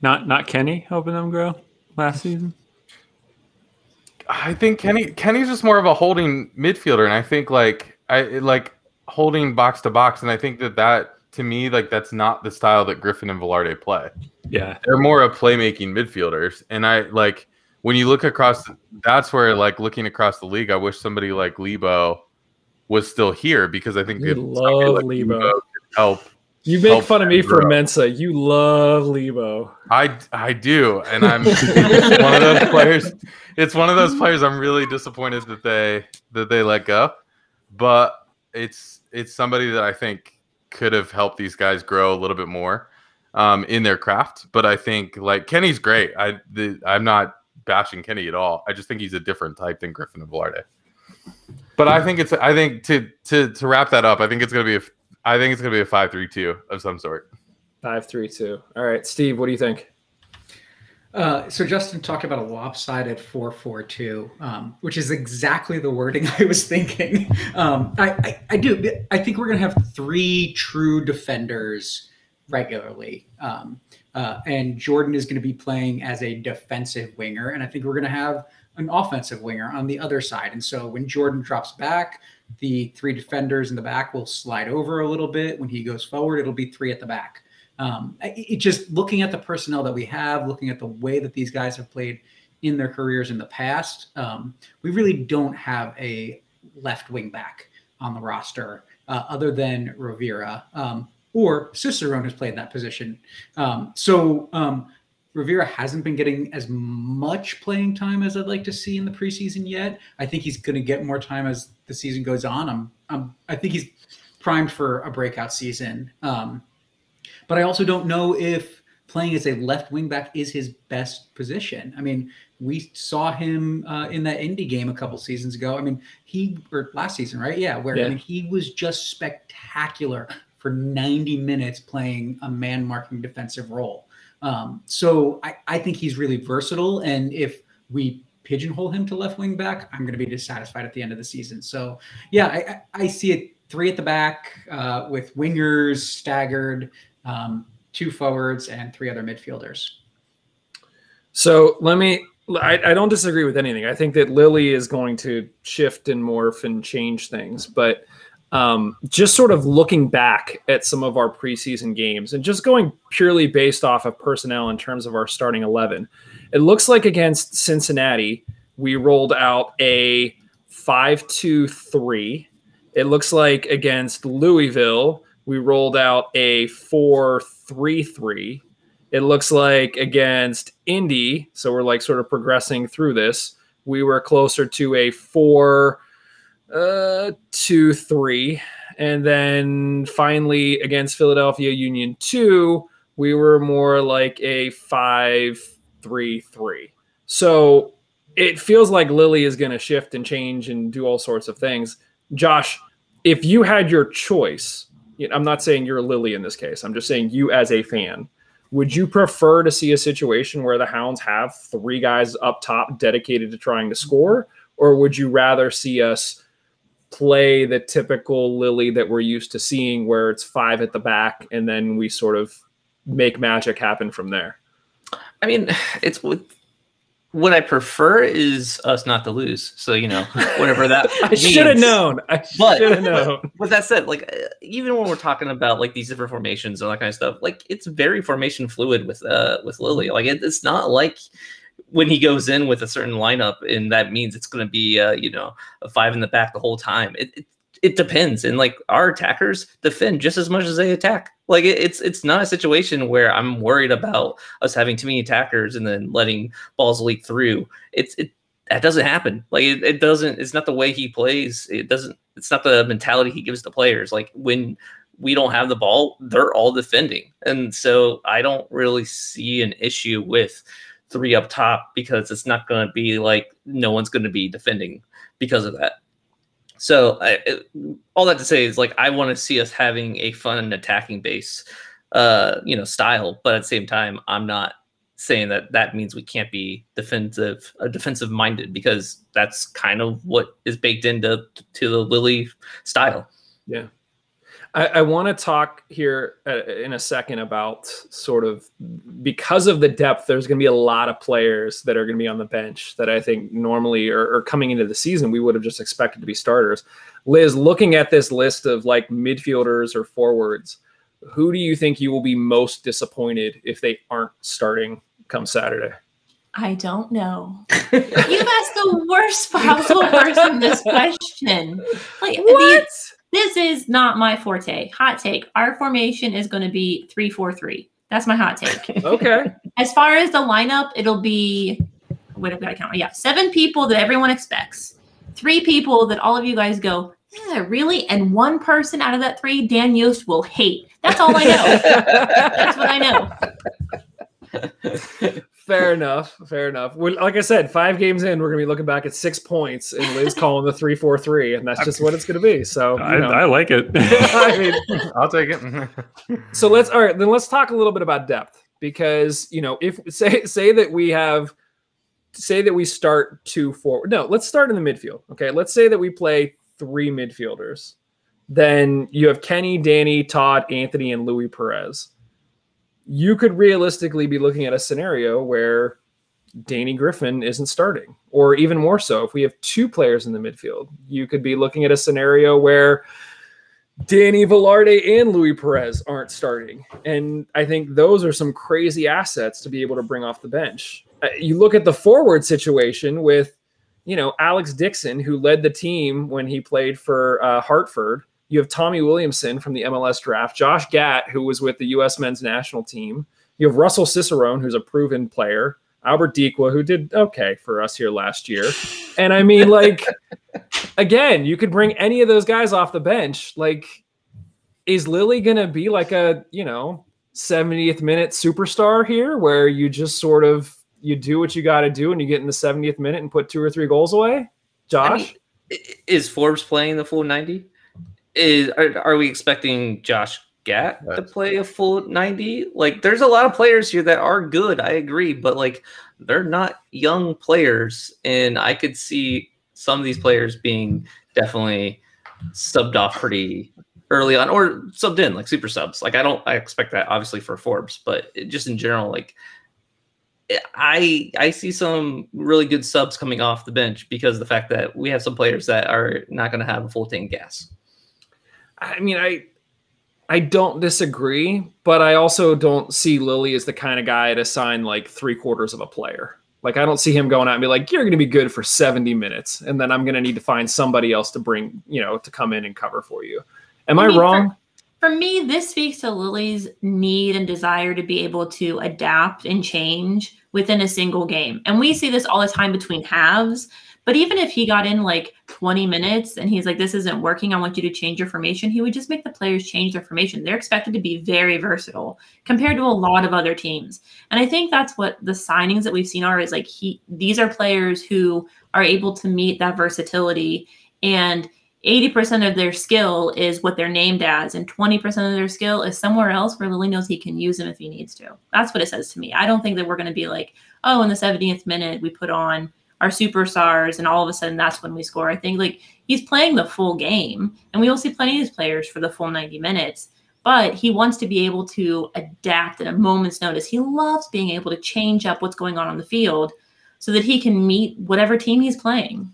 Not not Kenny helping them grow last season.
I think Kenny Kenny's just more of a holding midfielder, and I think like I like holding box to box, and I think that that to me, like that's not the style that Griffin and Velarde play.
Yeah.
They're more of playmaking midfielders. And I like when you look across that's where like looking across the league, I wish somebody like Lebo was still here because I think if
love Lebo.
could help.
You make fun of me for
grow.
Mensah. You love Lebo.
I I do, and I'm one of those players. It's one of those players I'm really disappointed that they that they let go, but it's it's somebody that I think could have helped these guys grow a little bit more um, in their craft. But I think like Kenny's great. I the, I'm not bashing Kenny at all. I just think he's a different type than Griffin and Velarde. But I think it's I think to to to wrap that up, I think it's gonna be a I think it's gonna be a five three two of some sort.
Five, three, two. All right, Steve. What do you think?
Uh, so Justin talked about a lopsided 4-4-2, um, which is exactly the wording [laughs] I was thinking. Um, I, I, I do. I think we're going to have three true defenders regularly. Um, uh, and Jordan is going to be playing as a defensive winger. And I think we're going to have an offensive winger on the other side. And so when Jordan drops back, the three defenders in the back will slide over a little bit. When he goes forward, it'll be three at the back. Um, it, it just looking at the personnel that we have, looking at the way that these guys have played in their careers in the past, um, we really don't have a left wing back on the roster uh, other than Rivera um, or Cicerone has played that position. Um, so um, Rivera hasn't been getting as much playing time as I'd like to see in the preseason yet. I think he's going to get more time as the season goes on. I'm, I'm I think he's primed for a breakout season. Um, but I also don't know if playing as a left wing back is his best position. I mean, we saw him uh, in that indie game a couple seasons ago. I mean, he or last season, right? Yeah, where
Yeah.
I mean, he was just spectacular for 90 minutes playing a man marking defensive role. Um, so I, I think he's really versatile, and if we pigeonhole him to left wing back, I'm going to be dissatisfied at the end of the season. So yeah, I, I see it three at the back uh, with wingers staggered, um, two forwards, and three other midfielders.
So let me. I, I don't disagree with anything. I think that Lilley is going to shift and morph and change things, but um, just sort of looking back at some of our preseason games and just going purely based off of personnel in terms of our starting 11, it looks like against Cincinnati, we rolled out a 5 2 3. It looks like against Louisville, we rolled out a 4 3 3. It looks like against Indy, so we're like sort of progressing through this. We were closer to a 4 uh, 2 3. And then finally against Philadelphia Union 2, we were more like a 5 3 3. So it feels like Lilley is going to shift and change and do all sorts of things. Josh, if you had your choice, I'm not saying you're Lilley in this case. I'm just saying you as a fan. Would you prefer to see a situation where the Hounds have three guys up top dedicated to trying to score, or would you rather see us play the typical Lilley that we're used to seeing, where it's five at the back and then we sort of make magic happen from there?
I mean, it's what what I prefer is us not to lose. So you know, whatever that [laughs]
I should have known. I should have known. [laughs]
With that said, like even when we're talking about like these different formations and that kind of stuff, like it's very formation fluid with uh with Lilley. Like it, it's not like when he goes in with a certain lineup and that means it's going to be uh you know a five in the back the whole time. It, it it depends, and like our attackers defend just as much as they attack. Like it, it's it's not a situation where I'm worried about us having too many attackers and then letting balls leak through. It's it that doesn't happen. Like it, it doesn't. It's not the way he plays. It doesn't. It's not the mentality he gives the players. Like when we don't have the ball, they're all defending, and so I don't really see an issue with three up top because it's not going to be like no one's going to be defending because of that. So I, it, all that to say is like I want to see us having a fun attacking base, uh, you know, style. But at the same time, I'm not saying that that means we can't be defensive, uh, defensive minded because that's kind of what is baked into to the Lilley style.
Yeah. I, I want to talk here uh, in a second about sort of because of the depth, there's going to be a lot of players that are going to be on the bench that I think normally or, or coming into the season, we would have just expected to be starters. Liz, looking at this list of like midfielders or forwards, who do you think you will be most disappointed if they aren't starting come Saturday?
I don't know. [laughs] You've asked the worst possible person this question. Like
What?
This is not my forte. Hot take. Our formation is going to be three four three. That's my hot take. [laughs]
Okay.
As far as the lineup, it'll be what have I got to count? Yeah, seven people that everyone expects. Three people that all of you guys go, yeah, really? And one person out of that three, Dan Yost will hate. That's all I know. [laughs] That's what I know. [laughs]
Fair enough. Fair enough. Well, like I said, five games in, we're gonna be looking back at six points, and Liz calling the three four three, and that's just what it's gonna be. So, you
I,
know.
I like it. [laughs]
I mean, [laughs]
I'll take it.
so let's all right. Then let's talk a little bit about depth because you know if say say that we have say that we start two forward. No, let's start in the midfield. Okay, let's say that we play three midfielders. Then you have Kenny, Danny, Todd, Anthony, and Louis Perez. You could realistically be looking at a scenario where Danny Griffin isn't starting, or even more so, if we have two players in the midfield, you could be looking at a scenario where Danny Velarde and Louis Perez aren't starting. And I think those are some crazy assets to be able to bring off the bench. Uh, You look at the forward situation with, you know, Alex Dixon, who led the team when he played for uh, Hartford. You have Tommy Williamson from the MLS draft, Josh Gatt, who was with the U.S. men's national team. You have Russell Cicerone, who's a proven player. Albert Dikwa, who did okay for us here last year. And I mean, like, [laughs] again, you could bring any of those guys off the bench. Like, is Lilley going to be like a, you know, 70th minute superstar here where you just sort of you do what you got to do and you get in the 70th minute and put two or three goals away? Josh?
I mean, is Forbes playing the full 90? Is are, are we expecting Josh Gatt to play a full 90? Like there's a lot of players here that are good, I agree, but like they're not young players and I could see some of these players being definitely subbed off pretty early on or subbed in like super subs. Like I don't I expect that obviously for Forbes, but just in general like I I see some really good subs coming off the bench because of the fact that we have some players that are not going to have a full tank gas.
I mean, I I don't disagree, but I also don't see Lilley as the kind of guy to sign like three quarters of a player. Like I don't see him going out and be like, "You're going to be good for 70 minutes," and then I'm going to need to find somebody else to bring, you know, to come in and cover for you. Am I,
I mean, for-
wrong?
For me, this speaks to Lilley's need and desire to be able to adapt and change within a single game. And we see this all the time between halves. But even if he got in like 20 minutes and he's like, this isn't working, I want you to change your formation, he would just make the players change their formation. They're expected to be very versatile compared to a lot of other teams. And I think that's what the signings that we've seen are is like he these are players who are able to meet that versatility and 80% of their skill is what they're named as, and 20% of their skill is somewhere else where Lilley knows he can use them if he needs to. That's what it says to me. I don't think that we're going to be like, oh, in the 70th minute, we put on our superstars, and all of a sudden that's when we score. I think like he's playing the full game, and we will see plenty of these players for the full 90 minutes. But he wants to be able to adapt at a moment's notice. He loves being able to change up what's going on on the field so that he can meet whatever team he's playing.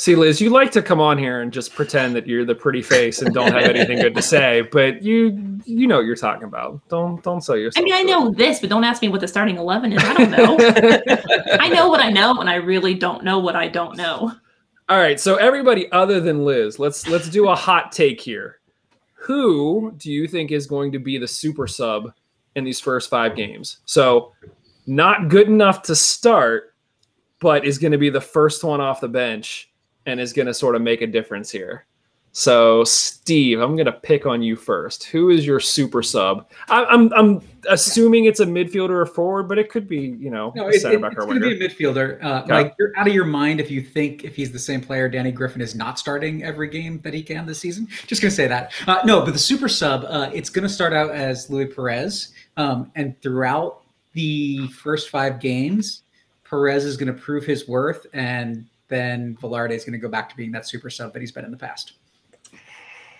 See, Liz, you like to come on here and just pretend that you're the pretty face and don't have anything good to say, [laughs] but you you know what you're talking about. Don't don't sell yourself.
I mean, I know this, but don't ask me what the starting 11 is. I don't know. [laughs] I know what I know, and I really don't know what I don't know.
All right, so everybody other than Liz, let's let's do a hot take here. Who do you think is going to be the super sub in these first five games? So, not good enough to start, but is going to be the first one off the bench and is going to sort of make a difference here. So, Steve, I'm going to pick on you first. Who is your super sub? I, I'm I'm assuming it's a midfielder or forward, but it could be you know
No,
a
it,
center
it-
back
it's
or
going to be a midfielder. Uh,
Okay.
Like you're out of your mind if you think if he's the same player, Danny Griffin is not starting every game that he can this season. [laughs] Just going to say that. Uh, no, but the super sub, uh, it's going to start out as Louis Perez, um, and throughout the first five games, Perez is going to prove his worth, and then Velarde is going to go back to being that super sub that he's been in the past.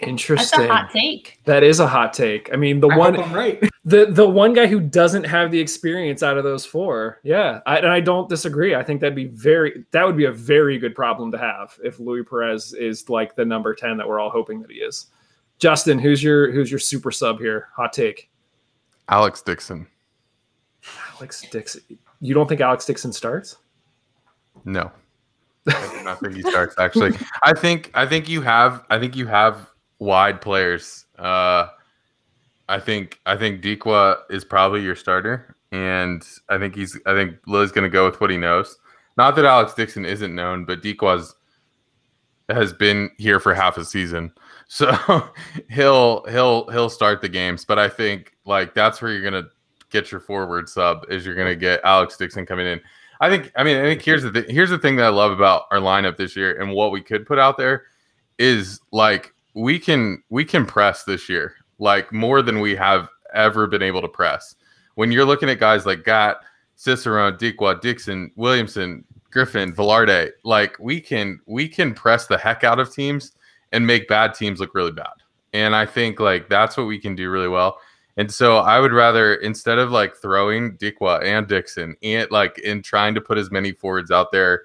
Interesting.
That's a hot take.
That is a hot take. I mean, the
I
one
I'm right. [laughs]
the the one guy who doesn't have the experience out of those four. Yeah, I, and I don't disagree. I think that'd be very that would be a very good problem to have if Louis Perez is like the number ten that we're all hoping that he is. Justin, who's your who's your super sub here? Hot take.
Alex Dixon.
Alex Dixon. You don't think Alex Dixon starts?
No. I think he starts actually. I think I think you have I think you have wide players. Uh I think I think Dikwa is probably your starter, and I think he's I think Lilley's going to go with what he knows. Not that Alex Dixon isn't known, but Dikwa's has been here for half a season, [laughs] so he'll he'll he'll start the games. But I think like that's where you're going to get your forward sub is you're going to get Alex Dixon coming in. I think I mean I think here's the th- here's the thing that I love about our lineup this year and what we could put out there is like we can we can press this year like more than we have ever been able to press. When you're looking at guys like Gatt, Cicerone, Dikwa, Dixon, Williamson, Griffin, Velarde, like we can we can press the heck out of teams and make bad teams look really bad. And I think like that's what we can do really well. And so I would rather instead of like throwing Dikwa and Dixon and like in trying to put as many forwards out there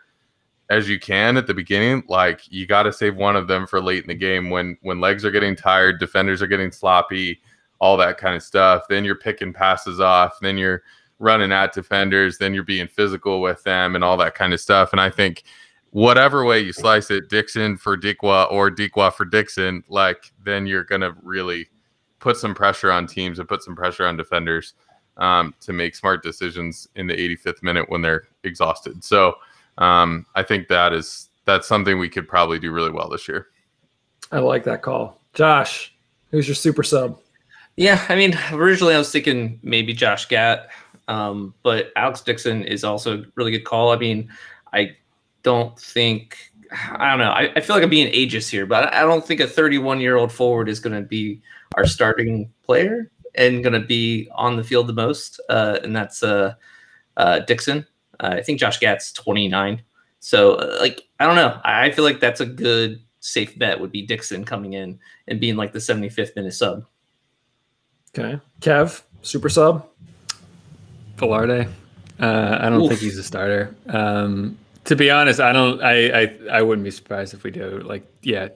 as you can at the beginning like you got to save one of them for late in the game when when legs are getting tired defenders are getting sloppy all that kind of stuff. Then you're picking passes off then you're running at defenders then you're being physical with them and all that kind of stuff. And i think whatever way you slice it dixon for dikwa or dikwa for dixon like then you're gonna really put some pressure on teams and put some pressure on defenders um, to make smart decisions in the 85th minute when they're exhausted so um, I think that is that's something we could probably do really well this year.
I like that call, Josh. Who's your super sub?
Yeah, I mean, originally I was thinking maybe Josh Gatt, um, but Alex Dixon is also a really good call. I mean, I don't think I don't know. I, I feel like I'm being ageist here, but I don't think a 31 year old forward is going to be our starting player and going to be on the field the most, uh, and that's uh, uh, Dixon. Uh, I think Josh Gatt's 29. So, uh, like, I don't know. I feel like that's a good safe bet would be Dixon coming in and being like the 75th minute sub.
Okay. Kev, super sub?
Velarde. Uh, I don't Oof. think he's a starter. Um, to be honest, I don't. I, I I wouldn't be surprised if we do. Like, yeah,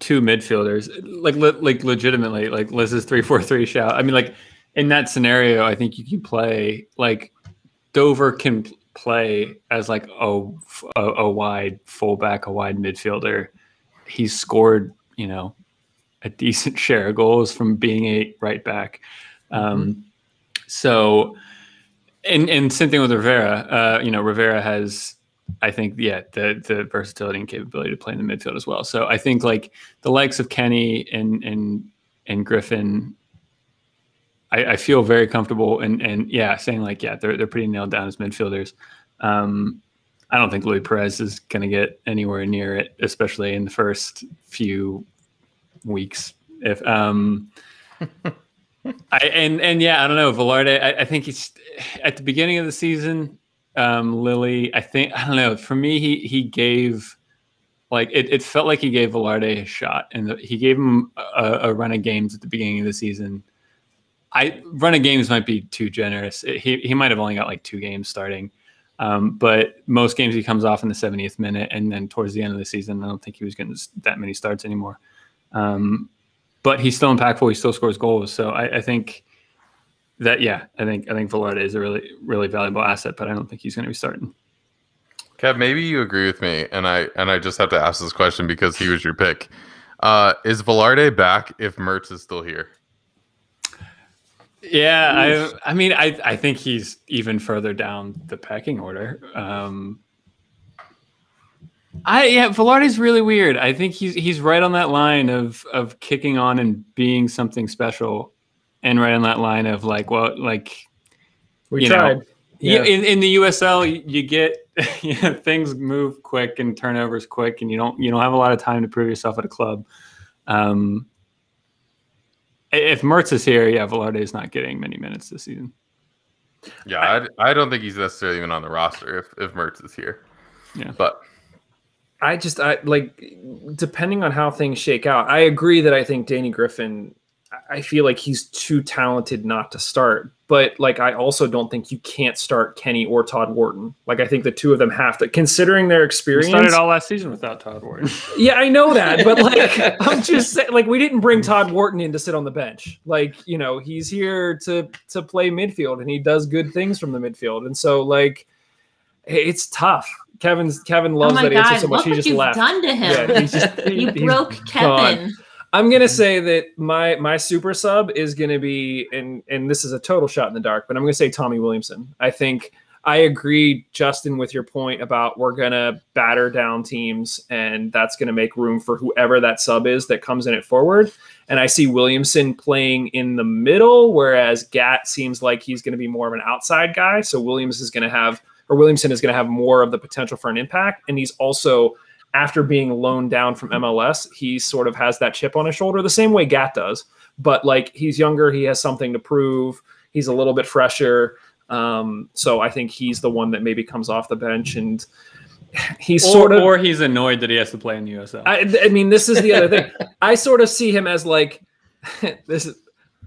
two midfielders. Like, le- like legitimately, like Liz's three four three shout. I mean, like in that scenario, I think you can play like Dover can play as like a, a, a wide fullback, a wide midfielder. He's scored, you know, a decent [laughs] share of goals from being a right back. Um, mm-hmm. So, and and same thing with Rivera. Uh, you know, Rivera has, I think, yeah, the the versatility and capability to play in the midfield as well. So I think like the likes of Kenny and and and Griffin I, I, feel very comfortable and and yeah, saying like yeah, they're they're pretty nailed down as midfielders. Um, I don't think Louis Perez is going to get anywhere near it, especially in the first few weeks. If um, [laughs] I and and yeah, I don't know Velarde. I, I think he's at the beginning of the season. Um, Lilley, I think I don't know. For me, he he gave like it, it felt like he gave Velarde a shot, and he gave him a, a run of games at the beginning of the season I run of games might be too generous. He he might have only got like two games starting, um, but most games he comes off in the 70th minute, and then towards the end of the season, I don't think he was getting that many starts anymore. Um, but he's still impactful. He still scores goals. So I, I, think that yeah, I think I think Velarde is a really really valuable asset, but I don't think he's going to be starting.
Kev, maybe you agree with me, and I and I just have to ask this question because he was your pick. Uh, is Velarde back if Mertz is still here?
Yeah, I I mean I I think he's even further down the pecking order. Um I yeah, Velarde's really weird. I think he's he's right on that line of of kicking on and being something special and right on that line of like well like
we tried. Know,
yeah. in, in the USL you get [laughs] you know, things move quick and turnovers quick and you don't you don't have a lot of time to prove yourself at a club. Um if Mertz is here, yeah, Velarde is not getting many minutes this season.
Yeah, I, I don't think he's necessarily even on the roster if if Mertz is here.
Yeah,
but
I just I like depending on how things shake out. I agree that I think Danny Griffin I feel like he's too talented not to start. But like, I also don't think you can't start Kenny or Todd Wharton. Like, I think the two of them have to, considering their
We
experience.
started all last season without Todd Wharton. [laughs]
yeah, I know that, but [laughs] like, I'm just saying, like, we didn't bring Todd Wharton in to sit on the bench. Like, you know, he's here to to play midfield, and he does good things from the midfield. And so, like, it's tough. Kevin's Kevin
Oh
loves
my
that answer so much.
Look
He
what
just
you've
left.
done to him.
Yeah, he's just, [laughs]
you
he's
broke
gone. I'm gonna say that my my super sub is gonna be and and this is a total shot in the dark, but I'm gonna say Tommy Williamson. I think I agree, Justin, with your point about we're gonna batter down teams, and that's gonna make room for whoever that sub is that comes in it forward. And I see Williamson playing in the middle, whereas Gatt seems like he's gonna be more of an outside guy. So Williams is gonna have or Williamson is gonna have more of the potential for an impact, and he's also after being loaned down from MLS, he sort of has that chip on his shoulder, the same way Gatt does. But like he's younger, he has something to prove. He's a little bit fresher. Um, so I think he's the one that maybe comes off the bench and he's
or,
sort of
or he's annoyed that he has to play in the USL.
I, I mean, this is the other thing. [laughs] I sort of see him as like [laughs] this is.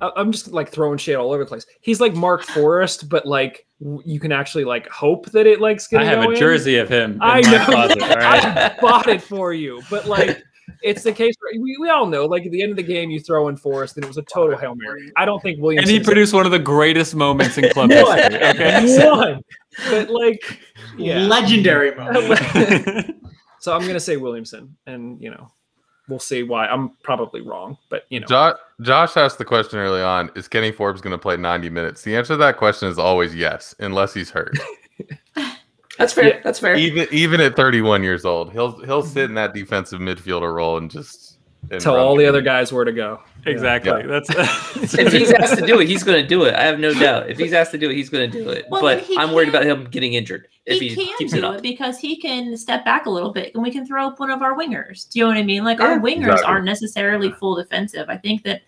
I'm just like throwing shit all over the place. He's like Mark Forrest, but like you can actually like hope that it like's
I
gonna.
have
go
a
in.
jersey of him in
I
my
know.
closet. [laughs] All right.
I bought it for you, but like it's the case. Where we, we all know, like at the end of the game, you throw in Forrest, and it was a total hail mary. I don't think Williams.
And he produced one of the greatest moments in club [laughs]
One.
history. Okay.
one, but like yeah.
Legendary moment. [laughs]
so I'm gonna say Williamson, and you know, we'll see why. I'm probably wrong, but you know,
Josh, Josh asked the question early on: Is Kenny Forbes going to play 90 minutes? The answer to that question is always yes, unless he's hurt. [laughs]
That's fair.
Yeah.
That's fair.
even even at 31 years old, he'll he'll sit in that defensive midfielder role and just and
tell all the other guys where to go.
Exactly.
Yeah.
That's
if he's asked to do it, he's going to do it. I have no doubt. If he's asked to do it, he's going to do it.
Well,
but I'm worried about him getting injured if he,
he can
keeps
do
it
it, because he can step back a little bit and we can throw up one of our wingers. Do you know what I mean? Like our wingers
exactly.
aren't necessarily full defensive. I think that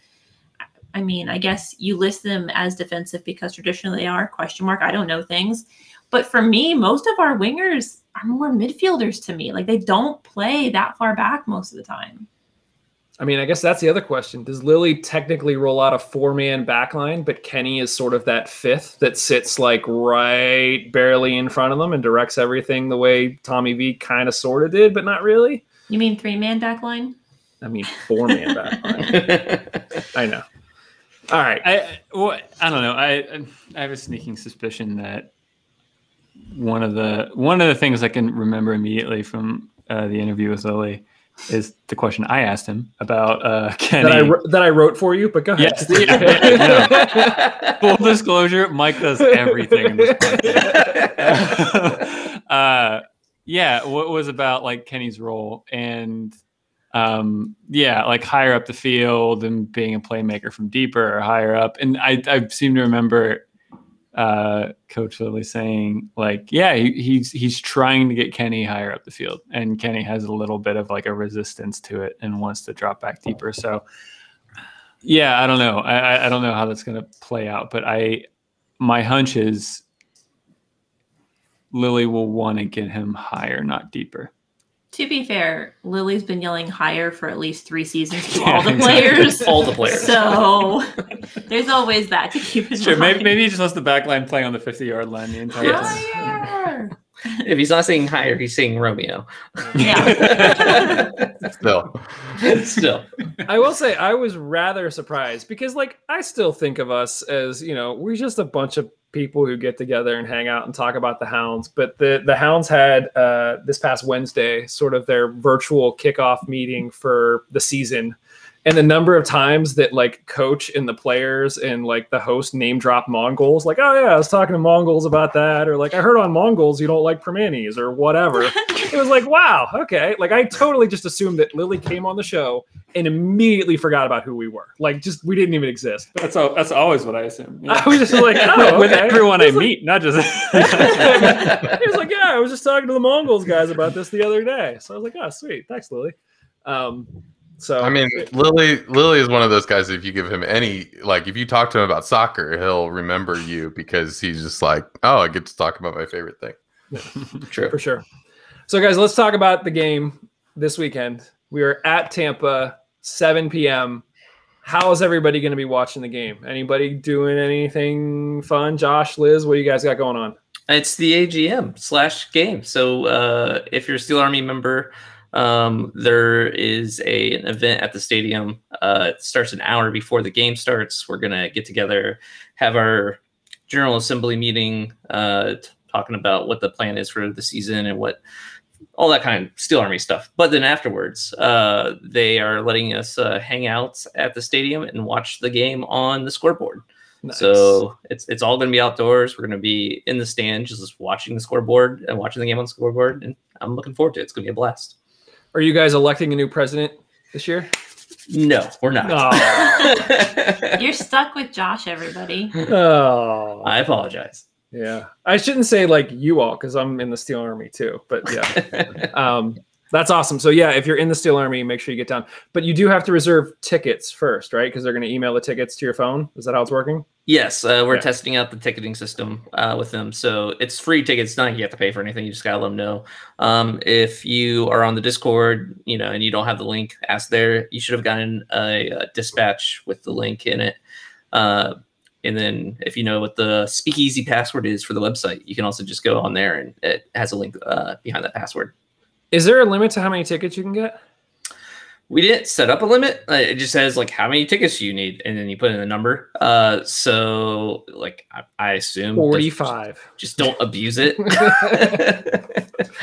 I mean, I guess you list them as defensive because traditionally they are question mark. I don't know things. But for me, most of our wingers are more midfielders to me. Like they don't play that far back most of the time.
I mean, I guess that's the other question. Does Lilley technically roll out a four man backline, but Kenny is sort of that fifth that sits like right barely in front of them and directs everything the way Tommy V kind of sort of did, but not really?
You mean three man back line?
I mean, four man [laughs] backline. [laughs] I know. All right.
I well, I don't know. I I have a sneaking suspicion that one of the one of the things I can remember immediately from uh, the interview with Lilley is the question I asked him about uh, [laughs] Kenny.
That I, that I wrote for you, but go ahead.
Yes. Yeah, [laughs] Full disclosure: Mike does everything in this [laughs] uh, yeah, what was about like Kenny's role and um, yeah, like higher up the field and being a playmaker from deeper or higher up. And I, I seem to remember uh, Coach Lilley saying like, yeah, he, he's he's trying to get Kenny higher up the field, and Kenny has a little bit of like a resistance to it and wants to drop back deeper. So yeah, I don't know. I, I- don't know how that's to play out, but I, my hunch is Lilley will want to get him higher, not deeper.
To be fair, Lilley's been yelling higher for at least three seasons to
Yeah,
all the
exactly.
players.
All the players.
So [laughs] there's always that to keep in
Sure,
mind.
maybe, maybe he just wants the back line playing on the 50 yard line the entire
Yes.
time.
Higher.
if he's not saying higher, he's saying Romeo.
Yeah. [laughs]
Still,
Still.
I will say I was rather surprised because like I still think of us as, you know, we're just a bunch of people who get together and hang out and talk about the hounds. But the the hounds had uh this past Wednesday sort of their virtual kickoff meeting for the season. And the number of times that like coach and the players and like the host name drop Mongols, like, oh yeah, I was talking to Mongols about that, or like I heard on Mongols you don't like Permanis or whatever. [laughs] it was like, wow, okay. Like I totally just assumed that Lilley came on the show and immediately forgot about who we were. Like just we didn't even exist.
That's all, that's always what I assume. yeah.
I was just like, [laughs] oh,
with everyone I
It like-
meet, not just. [laughs]
he was like, yeah, I was just talking to the Mongols guys about this the other day. So I was like, oh, sweet, thanks, Lilley. Um, so
I mean, Lilley Lilley is one of those guys. If you give him any, like, if you talk to him about soccer, he'll remember you because he's just like, oh, I get to talk about my favorite thing. [laughs]
True.
for sure. So, guys, let's talk about the game this weekend. We are at Tampa, 7 p.m. how is everybody going to be watching the game? Anybody doing anything fun? Josh, Liz, what do you guys got going on?
It's the AGM slash game. So uh, if you're a Steel Army member, um, there is a, an event at the stadium. Uh, it starts an hour before the game starts. We're gonna get together, have our General Assembly meeting, uh, t- talking about what the plan is for the season and what all that kind of Steel Army stuff. But then afterwards, uh, they are letting us uh, hang out at the stadium and watch the game on the scoreboard.
Nice.
So it's it's all going to be outdoors. We're going to be in the stand, just watching the scoreboard and watching the game on the scoreboard, and I'm looking forward to it. It's going to be a blast.
Are you guys electing a new president this year?
No, we're not.
Oh. [laughs]
You're stuck with Josh, everybody.
oh,
I apologize.
yeah. I shouldn't say like you all because I'm in the Steel Army too. But yeah, [laughs] um, that's awesome. So yeah, if you're in the Steel Army, make sure you get down. But you do have to reserve tickets first, right? Because they're going to email the tickets to your phone. Is that how it's working?
yes, uh, we're
Yeah.
testing out the ticketing system uh, with them, so it's free tickets. Not like you have to pay for anything. You just gotta let them know. Um, if you are on the Discord, you know, and you don't have the link, ask there. You should have gotten a, a dispatch with the link in it. Uh, and then if you know what the speakeasy password is for the website, you can also just go on there and it has a link uh, behind that password.
Is there a limit to how many tickets you can get?
We didn't set up a limit. Uh, it just says like how many tickets you need, and then you put in the number. Uh, so like I, I assume
Forty-five.
Just, don't abuse it. [laughs] [laughs]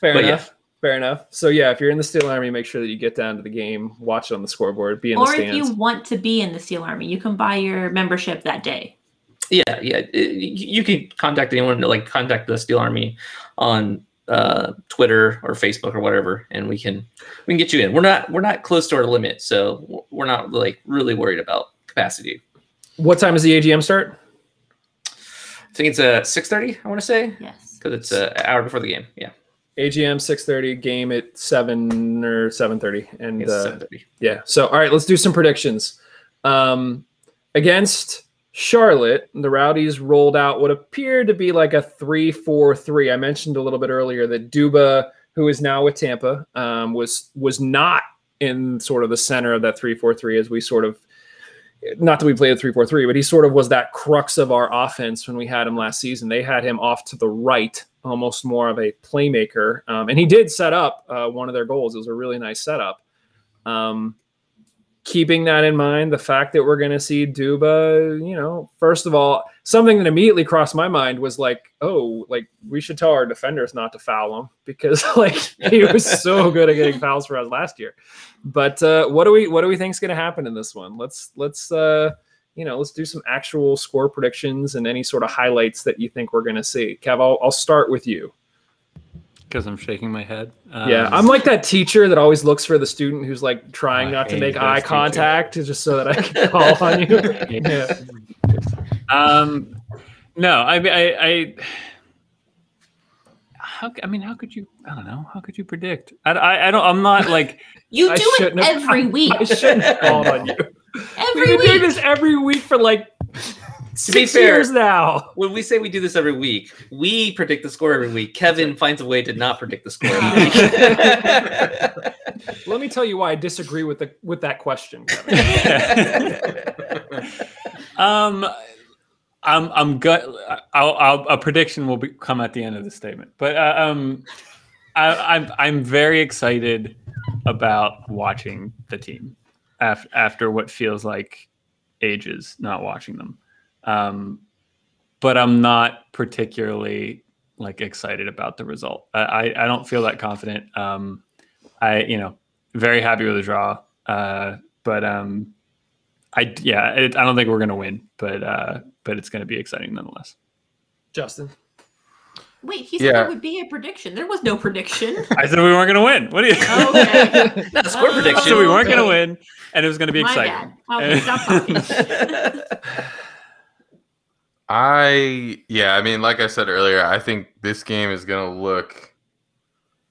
Fair
But yeah.
enough. Fair enough. So yeah, if you're in the Steel Army, make sure that you get down to the game, watch it on the scoreboard, be in the
Or if
stands.
you want to be in the Steel Army, you can buy your membership that day.
yeah, yeah. you you can contact anyone, like contact the Steel Army on uh, Twitter or Facebook or whatever, and we can we can get you in. We're not we're not close to our limit, so we're not like really worried about capacity.
What time does the AGM start?
I think it's a six thirty. I want to say
Yes.
because it's uh, an hour before the game. Yeah,
AGM six thirty, game at seven or seven thirty, and uh,
7:30.
yeah. So all right, let's do some predictions. Um, against Charlotte, the Rowdies rolled out what appeared to be like a three-four-three. I mentioned a little bit earlier that Duba, who is now with Tampa, um, was was not in sort of the center of that three-four-three as we sort of. Not that we played a three-four-three, but he sort of was that crux of our offense when we had him last season. They had him off to the right, almost more of a playmaker, um, and he did set up uh, one of their goals. It was a really nice setup. Um, keeping that in mind, the fact that we're going to see Duba, you know, first of all, something that immediately crossed my mind was like, oh, like we should tell our defenders not to foul him because [laughs] like he was so [laughs] good at getting fouls for us last year. But uh, what do we what do we think is going to happen in this one? Let's let's uh, you know let's do some actual score predictions and any sort of highlights that you think we're going to see. Kev, I'll, I'll start with you.
Because I'm shaking my head.
Yeah,
Um,
I'm like that teacher that always looks for the student who's like trying
I
not to make eye
teachers.
contact just so that I can call on you. yeah. [laughs]
Um, no, I, I, I, how, c- I mean, how could you, I don't know, how could you predict? I, I, I don't, I'm not like, [laughs]
You
I
do it
shouldn't have-
every [laughs] week.
I shouldn't have called on you.
Every
We've been doing this every week for like
To be fair-
years now.
When we say we do this every week, we predict the score every week. Kevin finds a way to not predict the score every week. [laughs]
Let me tell you why I disagree with the with that question. Kevin. [laughs]
um, I'm, I'm gut. I'll, I'll, a prediction will be, come at the end of the statement, but uh, um, I, I'm, I'm very excited about watching the team after, after what feels like ages not watching them. Um, but I'm not particularly like excited about the result. I, I, I don't feel that confident. Um, I, you know, very happy with the draw. Uh, but um, I yeah, it, I don't think we're gonna win, but uh, but it's gonna be exciting nonetheless.
Justin.
Wait, he said
Yeah.
there would be a prediction. There was no prediction. [laughs]
I said we weren't gonna win. What do you? [laughs]
Okay. [laughs]
Not a score
Oh.
Prediction.
said we weren't
Okay.
gonna win, and it was gonna be
My
exciting.
bad. Okay, stop talking.
I yeah, I mean, like I said earlier, I think this game is gonna look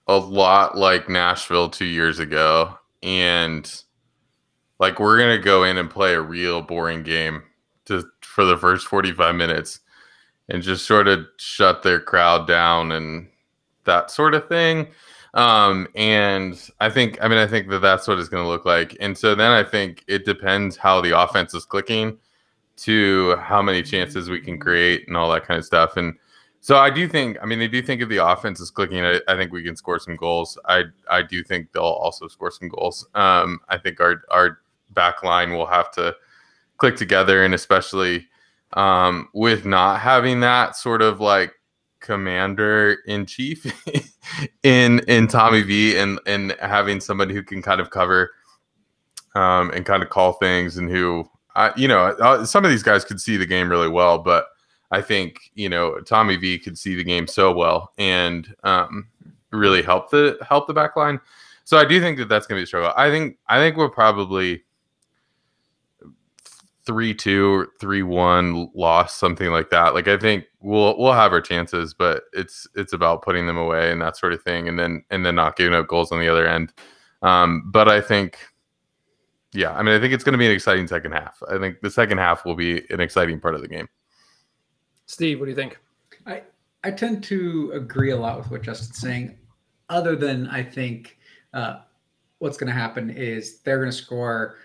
a lot like Nashville two years ago, and like we're gonna go in and play a real boring game to for the first forty five minutes, and just sort of shut their crowd down and that sort of thing. Um, and I think, I mean, I think that that's what it's going to look like. And so then I think it depends how the offense is clicking to how many chances we can create and all that kind of stuff. And so I do think, I mean, I do think if the offense is clicking, I, I think we can score some goals. I I do think they'll also score some goals. Um, I think our our back line will have to click together, and especially um, with not having that sort of like commander in chief [laughs] in in Tommy V and and having somebody who can kind of cover um, and kind of call things and who I, you know uh, some of these guys could see the game really well, but I think you know Tommy V could see the game so well and um, really help the help the back line. So I do think that that's going to be a struggle. I think I think we're probably three two three one loss something like that like i think we'll we'll have our chances but it's it's about putting them away and that sort of thing and then and then not giving up goals on the other end um but i think yeah i mean i think it's going to be an exciting second half. I think the second half will be an exciting part of the game.
Steve what do you think?
I i tend to agree a lot with what justin's saying other than i think uh what's going to happen is they're going to score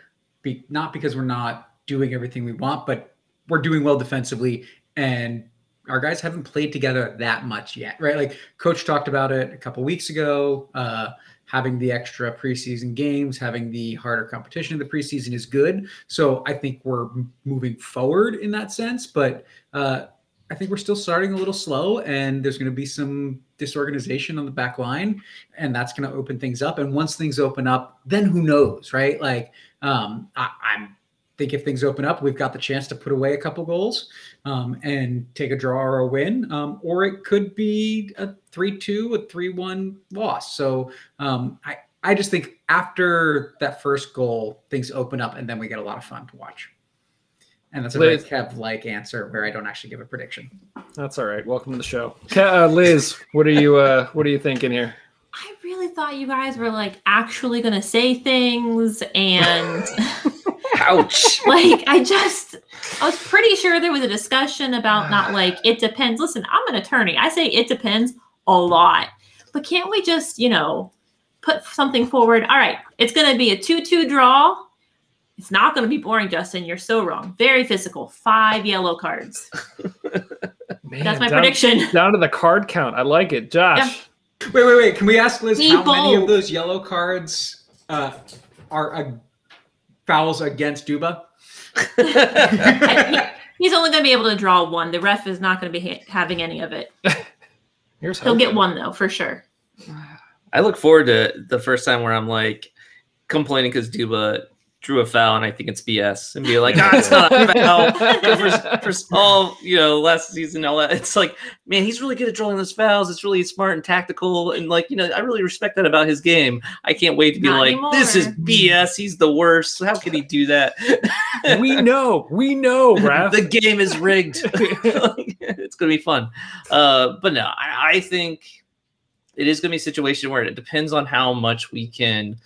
be, not because we're not doing everything we want, but we're doing well defensively and our guys haven't played together that much yet, right? Like coach talked about it a couple weeks ago. Uh, having the extra preseason games, having the harder competition in the preseason is good. So I think we're moving forward in that sense, but uh, I think we're still starting a little slow, and there's going to be some disorganization on the back line, and that's going to open things up. And once things open up, then who knows, right? Like um, I, I'm think if things open up, we've got the chance to put away a couple goals um, and take a draw or a win, um, or it could be a three-two, a three-one loss. So um, I I just think after that first goal, things open up, and then we get a lot of fun to watch. And that's a Liz. very Kev-like answer where I don't actually give a prediction.
That's all right. Welcome to the show, uh, Liz. What are you uh, What are you thinking here?
I really thought you guys were like actually going to say things and. [laughs]
Ouch. [laughs]
like I just I was pretty sure there was a discussion about not [sighs] like it depends. Listen, I'm an attorney. I say it depends a lot. But can't we just, you know, put something forward? All right, it's going to be a 2-2 draw. It's not going to be boring, Justin. You're so wrong. Very physical. Five yellow cards. Man, That's my
down,
prediction. [laughs]
Down to the card count. I like it. Josh.
Yeah. Wait, wait, wait. Can we ask Liz how many of those yellow cards uh, are uh, fouls against Duba? [laughs]
He's only going to be able to draw one. The ref is not going to be ha- having any of it. [laughs] Here's He'll get one though for sure.
I look forward to the first time where I'm like complaining because Duba drew a foul and I think it's BS and be like, [laughs] ah, it's not a foul. [laughs] for, for all you know, last season, all that. It's like, man, he's really good at drawing those fouls. It's really smart and tactical, and like, you know, I really respect that about his game. I can't wait to be not like, anymore. this is BS. He's the worst. How can he do that? [laughs]
we know, we know, Raph.
the game is rigged. it's gonna be fun. Uh, but no, I, I think it is gonna be a situation where it depends on how much we can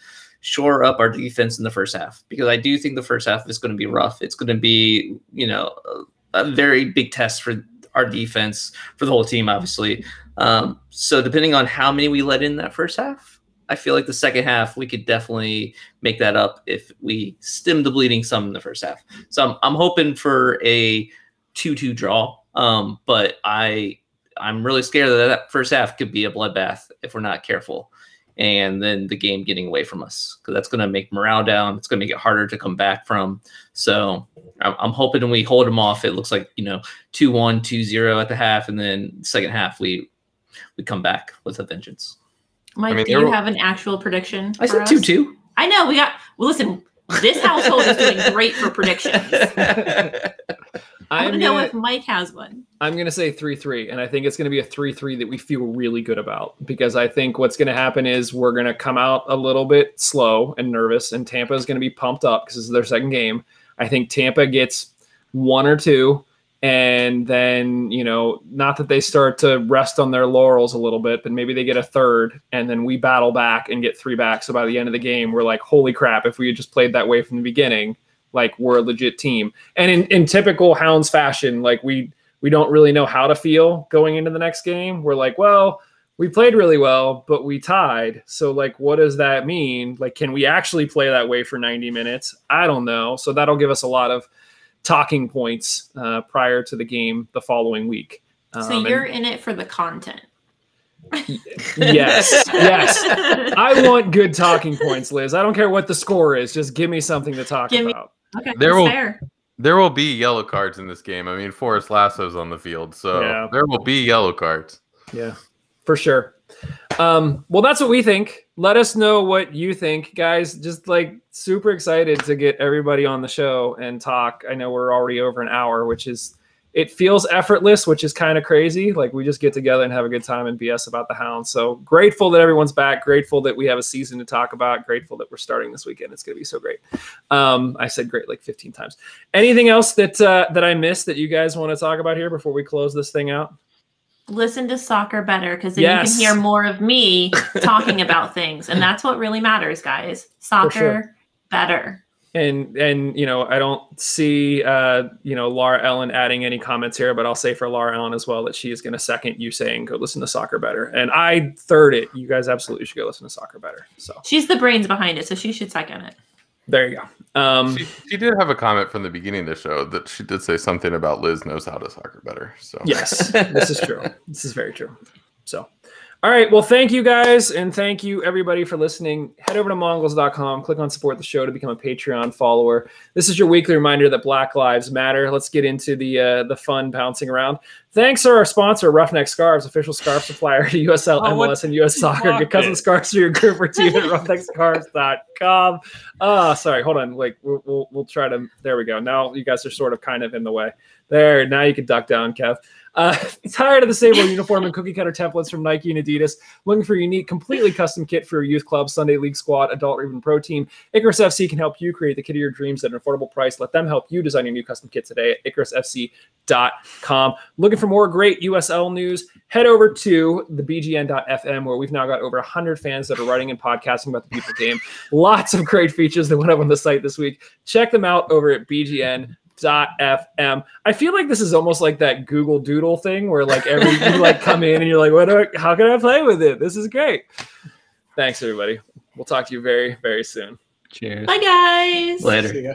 shore up our defense in the first half because I do think the first half is going to be rough. It's going to be, you know, a, very big test for our defense for the whole team, obviously. Um, so depending on how many we let in that first half, I feel like the second half we could definitely make that up if we stem the bleeding some in the first half. So I'm, I'm hoping for a two-two draw. Um, but I I'm really scared that that first half could be a bloodbath if we're not careful and then the game getting away from us because that's going to make morale down. It's going to make it harder to come back from. So I'm, I'm hoping we hold them off. It looks like you know 2-1, 2-0 at the half, and then second half we we come back with a vengeance.
Mike, I mean, do you have an actual prediction?
I said two two.
I know we got. Well, listen, this household is doing great for predictions. [laughs] I want to know if Mike has one.
I'm going to say 3 3, and I think it's going to be a 3 3 that we feel really good about because I think what's going to happen is we're going to come out a little bit slow and nervous, and Tampa is going to be pumped up because this is their second game. I think Tampa gets one or two, and then, you know, not that they start to rest on their laurels a little bit, but maybe they get a third, and then we battle back and get three back. So by the end of the game, we're like, holy crap, if we had just played that way from the beginning like we're a legit team. And in, in typical Hounds fashion, like we we don't really know how to feel going into the next game. We're like, well, we played really well, but we tied. So, like, what does that mean? Like, can we actually play that way for 90 minutes? I don't know. So, that'll give us a lot of talking points uh, prior to the game the following week.
So
Um,
you're
and-
in it for the content.
yes, yes. I want good talking points, Liz. I don't care what the score is. Just give me something to talk
me-
about.
Okay,
There will-
fair.
There will be yellow cards in this game. I mean, Forrest Lasso's on the field, so
Yeah.
there will be yellow cards.
Yeah, for sure. Um, well, that's what we think. Let us know what you think, guys. Just like super excited to get everybody on the show and talk. I know we're already over an hour, which is it feels effortless, which is kind of crazy. Like we just get together and have a good time and BS about the hound. So grateful that everyone's back. Grateful that we have a season to talk about. Grateful that we're starting this weekend. It's going to be so great. Um, I said great like 15 times. Anything else that uh, that I missed that you guys want to talk about here before we close this thing out?
Listen to soccer better because then
Yes.
you can hear more of me [laughs] talking about things, and that's what really matters, guys. Soccer
sure.
better.
And and you know i don't see uh you know laura ellen adding any comments here but i'll say for laura ellen as well that she is going to second you saying go listen to soccer better. And i third it. You guys absolutely should go listen to soccer better. So
She's the brains behind it, so she should second it.
there you go. Um
She, she did have a comment from the beginning of the show that she did say something about Liz knows how to soccer better. So.
Yes this is true. [laughs] This is very true. So all right well thank you guys and thank you everybody for listening. Head over to mongols.com click on support the show to become a patreon follower. This is your weekly reminder that black lives matter. Let's get into the uh, the fun bouncing around. Thanks to our sponsor roughneck scarves official scarf supplier to usl
Oh,
mls and us soccer. get
it.
scarves for your group or team at [laughs] roughneckscarves.com oh sorry hold on like we'll, we'll, we'll try to there we go. Now you guys are sort of kind of in the way. There now you can duck down kev uh, [laughs] tired of the same old uniform and cookie cutter templates from Nike and Adidas? Looking for a unique, completely custom kit for your youth club, Sunday league squad, adult, or even pro team? Icarus FC can help you create the kit of your dreams at an affordable price. Let them help you design your new custom kit today at IcarusFC.com. Looking for more great USL news? Head over to the BGN.FM where we've now got over 100 fans that are writing and podcasting about the people game. Lots of great features that went up on the site this week. Check them out over at BGN dot fm i feel like this is almost like that google doodle thing where like every you like come in and you're like what do I, how can i play with it this is great thanks everybody we'll talk to you very very soon
Cheers.
Bye, guys.
Later.
See ya.